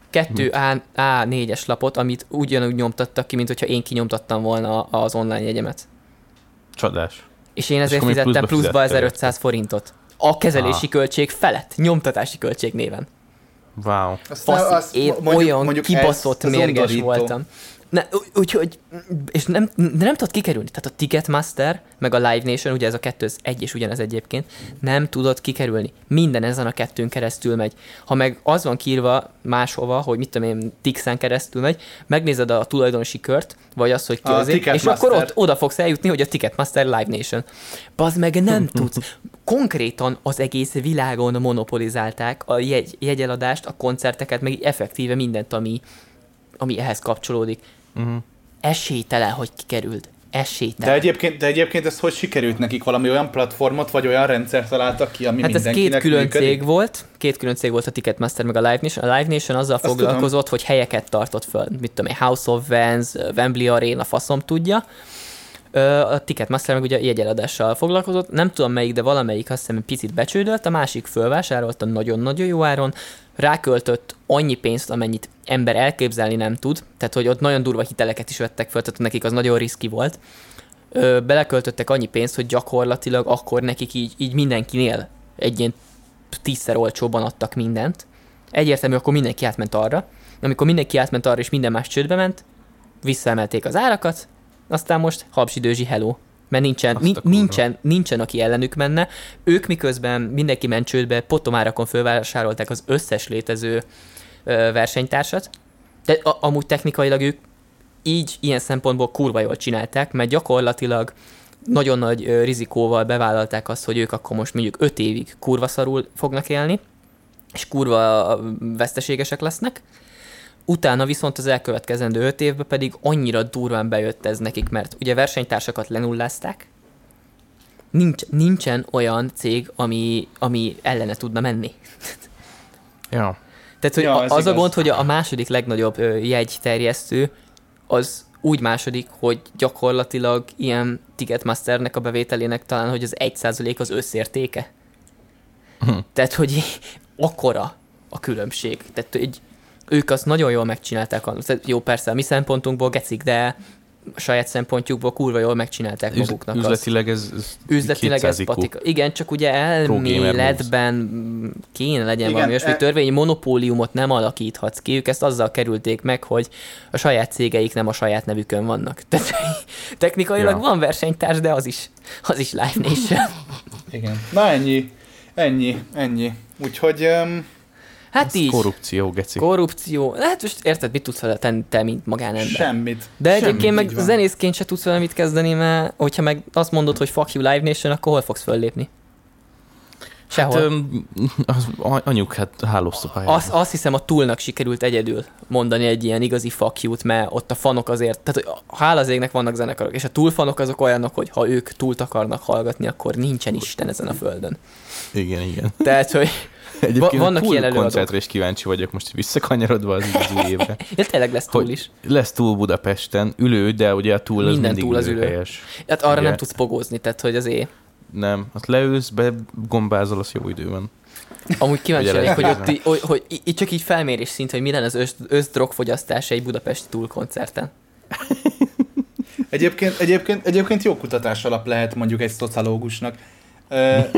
Kettő A, A4-es lapot, amit ugyanúgy nyomtattak ki, mint hogyha én kinyomtattam volna az online jegyemet. Csodás. És én ezért még fizettem pluszba pluszba fizettél 1500 forintot. A kezelési Ah. költség felett, nyomtatási költség néven. Wow. Azt Fasz, azt én mondjuk- olyan mondjuk kibaszott ez- ez mérges undorító. voltam. Ne, úgyhogy, és nem, de nem tudod kikerülni. Tehát a Ticketmaster, meg a Live Nation, ugye ez a kettő, ez egy és ugyanez egyébként, nem tudod kikerülni. Minden ezen a kettőn keresztül megy. Ha meg az van kiírva máshova, hogy mit tudom én, Tixen keresztül megy, megnézed a tulajdonosi kört, vagy az, hogy ki A az, és akkor ott oda fogsz eljutni, hogy a Ticketmaster Live Nation. Bazd meg nem tudsz. Konkrétan az egész világon monopolizálták a jegy, jegyeladást, a koncerteket, meg effektíve mindent, ami, ami ehhez kapcsolódik. Uh-huh. Esélytelen, hogy kikerült. De Esélytelen. egyébként, de egyébként ez hogy sikerült nekik? Valami olyan platformot, vagy olyan rendszer találtak ki, ami Hát ez két külön működik? cég volt, két külön cég volt a Ticketmaster meg a Live Nation. A Live Nation azzal Azt foglalkozott, hogy helyeket tartott föl. Mit tudom én, House of Vans, Wembley Arena, faszom tudja. A Ticketmaster meg ugye jegyeladással foglalkozott. Nem tudom melyik, de valamelyik azt hiszem picit becsődölt, a másik fölvásárolta nagyon-nagyon jó áron, ráköltött annyi pénzt, amennyit ember elképzelni nem tud, tehát hogy ott nagyon durva hiteleket is vettek föl, tehát nekik az nagyon riszki volt. Ö, beleköltöttek annyi pénzt, hogy gyakorlatilag akkor nekik így, így mindenkinél egy ilyen tízszer olcsóban adtak mindent. Egyértelmű, akkor mindenki átment arra. Amikor mindenki átment arra, és minden más csődbe ment, visszaemelték az árakat, aztán most habzsidőzsi hello. Mert nincsen, Azt a nin, kurva. nincsen, nincsen, aki ellenük menne. Ők miközben mindenki ment csődbe, potomárakon fölvásárolták az összes létező ö, versenytársat. De a, amúgy technikailag ők így, ilyen szempontból kurva jól csinálták, mert gyakorlatilag nagyon nagy ö, rizikóval bevállalták azt, hogy ők akkor most mondjuk 5 évig kurva szarul fognak élni, és kurva veszteségesek lesznek. Utána viszont az elkövetkezendő 5 évben pedig annyira durván bejött ez nekik, mert ugye versenytársakat lenullázták, Nincs, nincsen olyan cég, ami, ami ellene tudna menni. (laughs) Ja. Tehát, hogy Ja, ez az igaz. a gond, hogy a a második legnagyobb ö, jegyterjesztő az úgy második, hogy gyakorlatilag ilyen Ticketmasternek a bevételének talán, hogy az 1% az összértéke. Hm. Tehát, hogy (laughs) akkora a különbség. Tehát, hogy ők azt nagyon jól megcsinálták. Jó, persze, a mi szempontunkból gecik, de a saját szempontjukból kurva jól megcsinálták Üz, maguknak azt. üzletileg ez, ez Üzletileg 200 ez patika. Igen, csak ugye elméletben kéne legyen Igen, valami olyasmi e- törvényi monopóliumot nem alakíthatsz ki. Ők ezt azzal kerülték meg, hogy a saját cégeik nem a saját nevükön vannak. (laughs) Tehát technikailag Ja. van versenytárs, de az is, az is Live Nation. (laughs) Igen. Na ennyi. Ennyi, ennyi. Úgyhogy um, Hát Ez így. Korrupció, geci. Korrupció. Hát most érted, mit tudsz vele tenni te, mint magánember? semmit. De Semmit, egyébként meg így van. zenészként se tudsz vele mit kezdeni, mert hogyha meg azt mondod, hogy fuck you Live Nation, akkor hol fogsz föllépni? Sehol. Hát, öm, az, anyuk hát hálószobája. Azt, azt hiszem a túlnak sikerült egyedül mondani egy ilyen igazi fuck you-t, mert ott a fanok azért, tehát hála az égnek vannak zenekarok, és a túlfanok azok olyanok, hogy ha ők túlt akarnak hallgatni, akkor nincsen Isten ezen a földön. Igen, igen. Tehát, hogy Egyébként vannak vannak ilyen koncertre is kíváncsi vagyok, most visszakanyarodva az, az (laughs) új évre. ja, tényleg lesz túl is. lesz túl Budapesten, ülő, de ugye a túl az Minden mindig túl az ülő. helyes. Hát arra Ugye? nem tudsz pogózni, tehát hogy azért Nem, hát leülsz, be gombázol, az jó idő van. Amúgy kíváncsi lennék, hogy ott így, hogy, hogy így csak így felmérés szint, hogy mi lenne az össz, összdrogfogyasztása egy budapesti túlkoncerten. (laughs) Egyébként, egyébként, egyébként jó kutatás alap lehet mondjuk egy szociológusnak,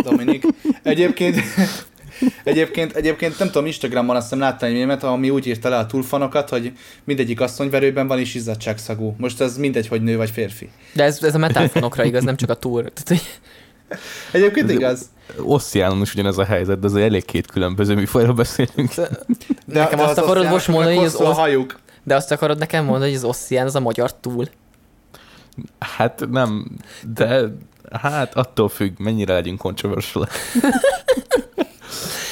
Dominik. (laughs) Egyébként, egyébként, egyébként nem tudom, Instagramon azt hiszem láttam egy mémet, ami úgy írta le a túlfanokat, hogy mindegyik asszonyverőben van és izzadságszagú. Most ez mindegy, hogy nő vagy férfi. De ez, ez a metálfonokra igaz, nem csak a túl. Egyébként De- igaz. Oszciánon is ugyanez a helyzet, de azért elég két különböző műfajról beszélünk. De, Nekem de azt az akarod most mondani, hogy az osz- hajuk. De azt akarod nekem mondani, hogy az oszcián az a magyar túl. Hát nem, de hát attól függ, mennyire legyünk controversial. (laughs)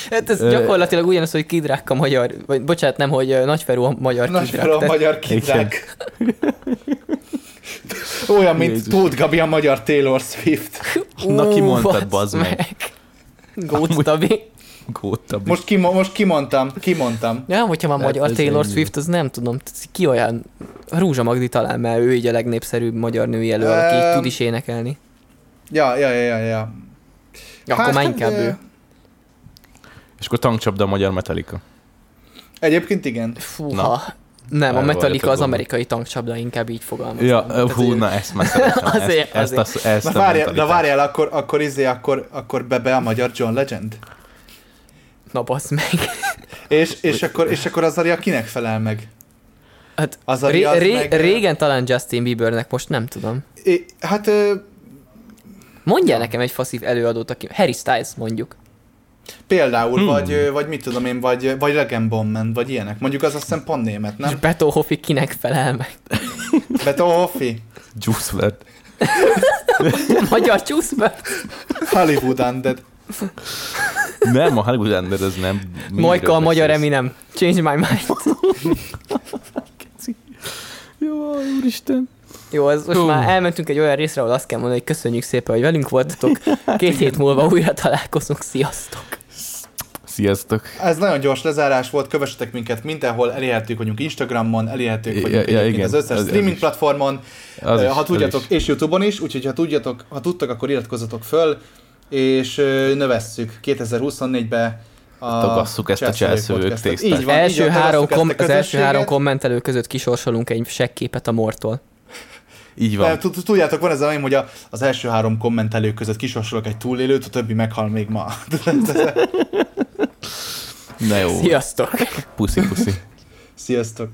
Hát ez gyakorlatilag ugyanaz, hogy kidrák a magyar, vagy bocsánat, nem, hogy nagyferú a magyar Nagy kidrák. a Tehát- magyar kidrák. (laughs) Olyan, mint Jézus. Tóth Gabi a magyar Taylor Swift. (laughs) Na, ki Ú, mondtad, baszd bazd meg? Gócz Tabi. Góta. Most, kimo- most kimondtam, kimondtam. Ja, hogyha már Hát magyar Taylor ennyi. Swift, az nem tudom, ki olyan... Rúzsa Magdi talán, mert ő így a legnépszerűbb magyar női jelöl, aki Öm, tud is énekelni. Ja, ja, ja, ja, ja. Akkor már inkább ő. És akkor tankcsapda a magyar Metallica. Egyébként igen. Fúha. Nem, a Metallica az amerikai tankcsapda, inkább így fogalmazom. Ja, Tehát hú, ő- na ezt már szeretem. (laughs) Azért, ezt, ezt, ezt, ezt Na a várjál, de mentalitást. várjál, akkor, akkor izé, akkor, akkor be, be a magyar John Legend? Na bassz meg. És, és, akkor, és akkor az Aria kinek felel meg? Hát Az a ré, Riaz ré, meg- régen talán Justin Biebernek, most nem tudom. É, hát ö, Mondjál nekem egy faszív előadót, aki... Harry Styles mondjuk. Például, Hmm. vagy, vagy mit tudom én, vagy, vagy Regen Bomben, vagy ilyenek. Mondjuk az azt hiszem pont német, És nem? Beto Hoffi kinek felel meg? Beto Hoffi, Juice WRLD. Magyar csúszbe? Hollywood Undead. Nem, a Hollywood Under, ez nem. Majka a magyar beszélsz? Eminem. Change my mind. Jó, úristen. Jó, ez most Hú. már elmentünk egy olyan részre, ahol azt kell mondani, hogy köszönjük szépen, hogy velünk voltatok. Két hét múlva újra találkozunk. Sziasztok! Sziasztok. Ez nagyon gyors lezárás volt, kövessetek minket mindenhol, elérhetők vagyunk Instagramon, elérhetők Ja, vagyunk ja, igen, az összes az- az streaming is. platformon, Az is, ha az tudjatok, is. és Youtube-on is, úgyhogy ha tudjatok, ha tudtak, akkor iratkozzatok föl, és ö, növesszük 2024-be a Tagasszuk ezt a Cselszövő cselszövők tésztát. Így van, első így van, három kom- az első három kommentelő között kisorsolunk egy segképet a Mortól. Így van. Tud- Tudjátok, van ez a mém, hogy a- az első három kommentelők között kisorsolok egy túlélőt, a többi meghal még ma. (laughs) (laughs) Na jó. Sziasztok! Puszi, puszi. Sziasztok!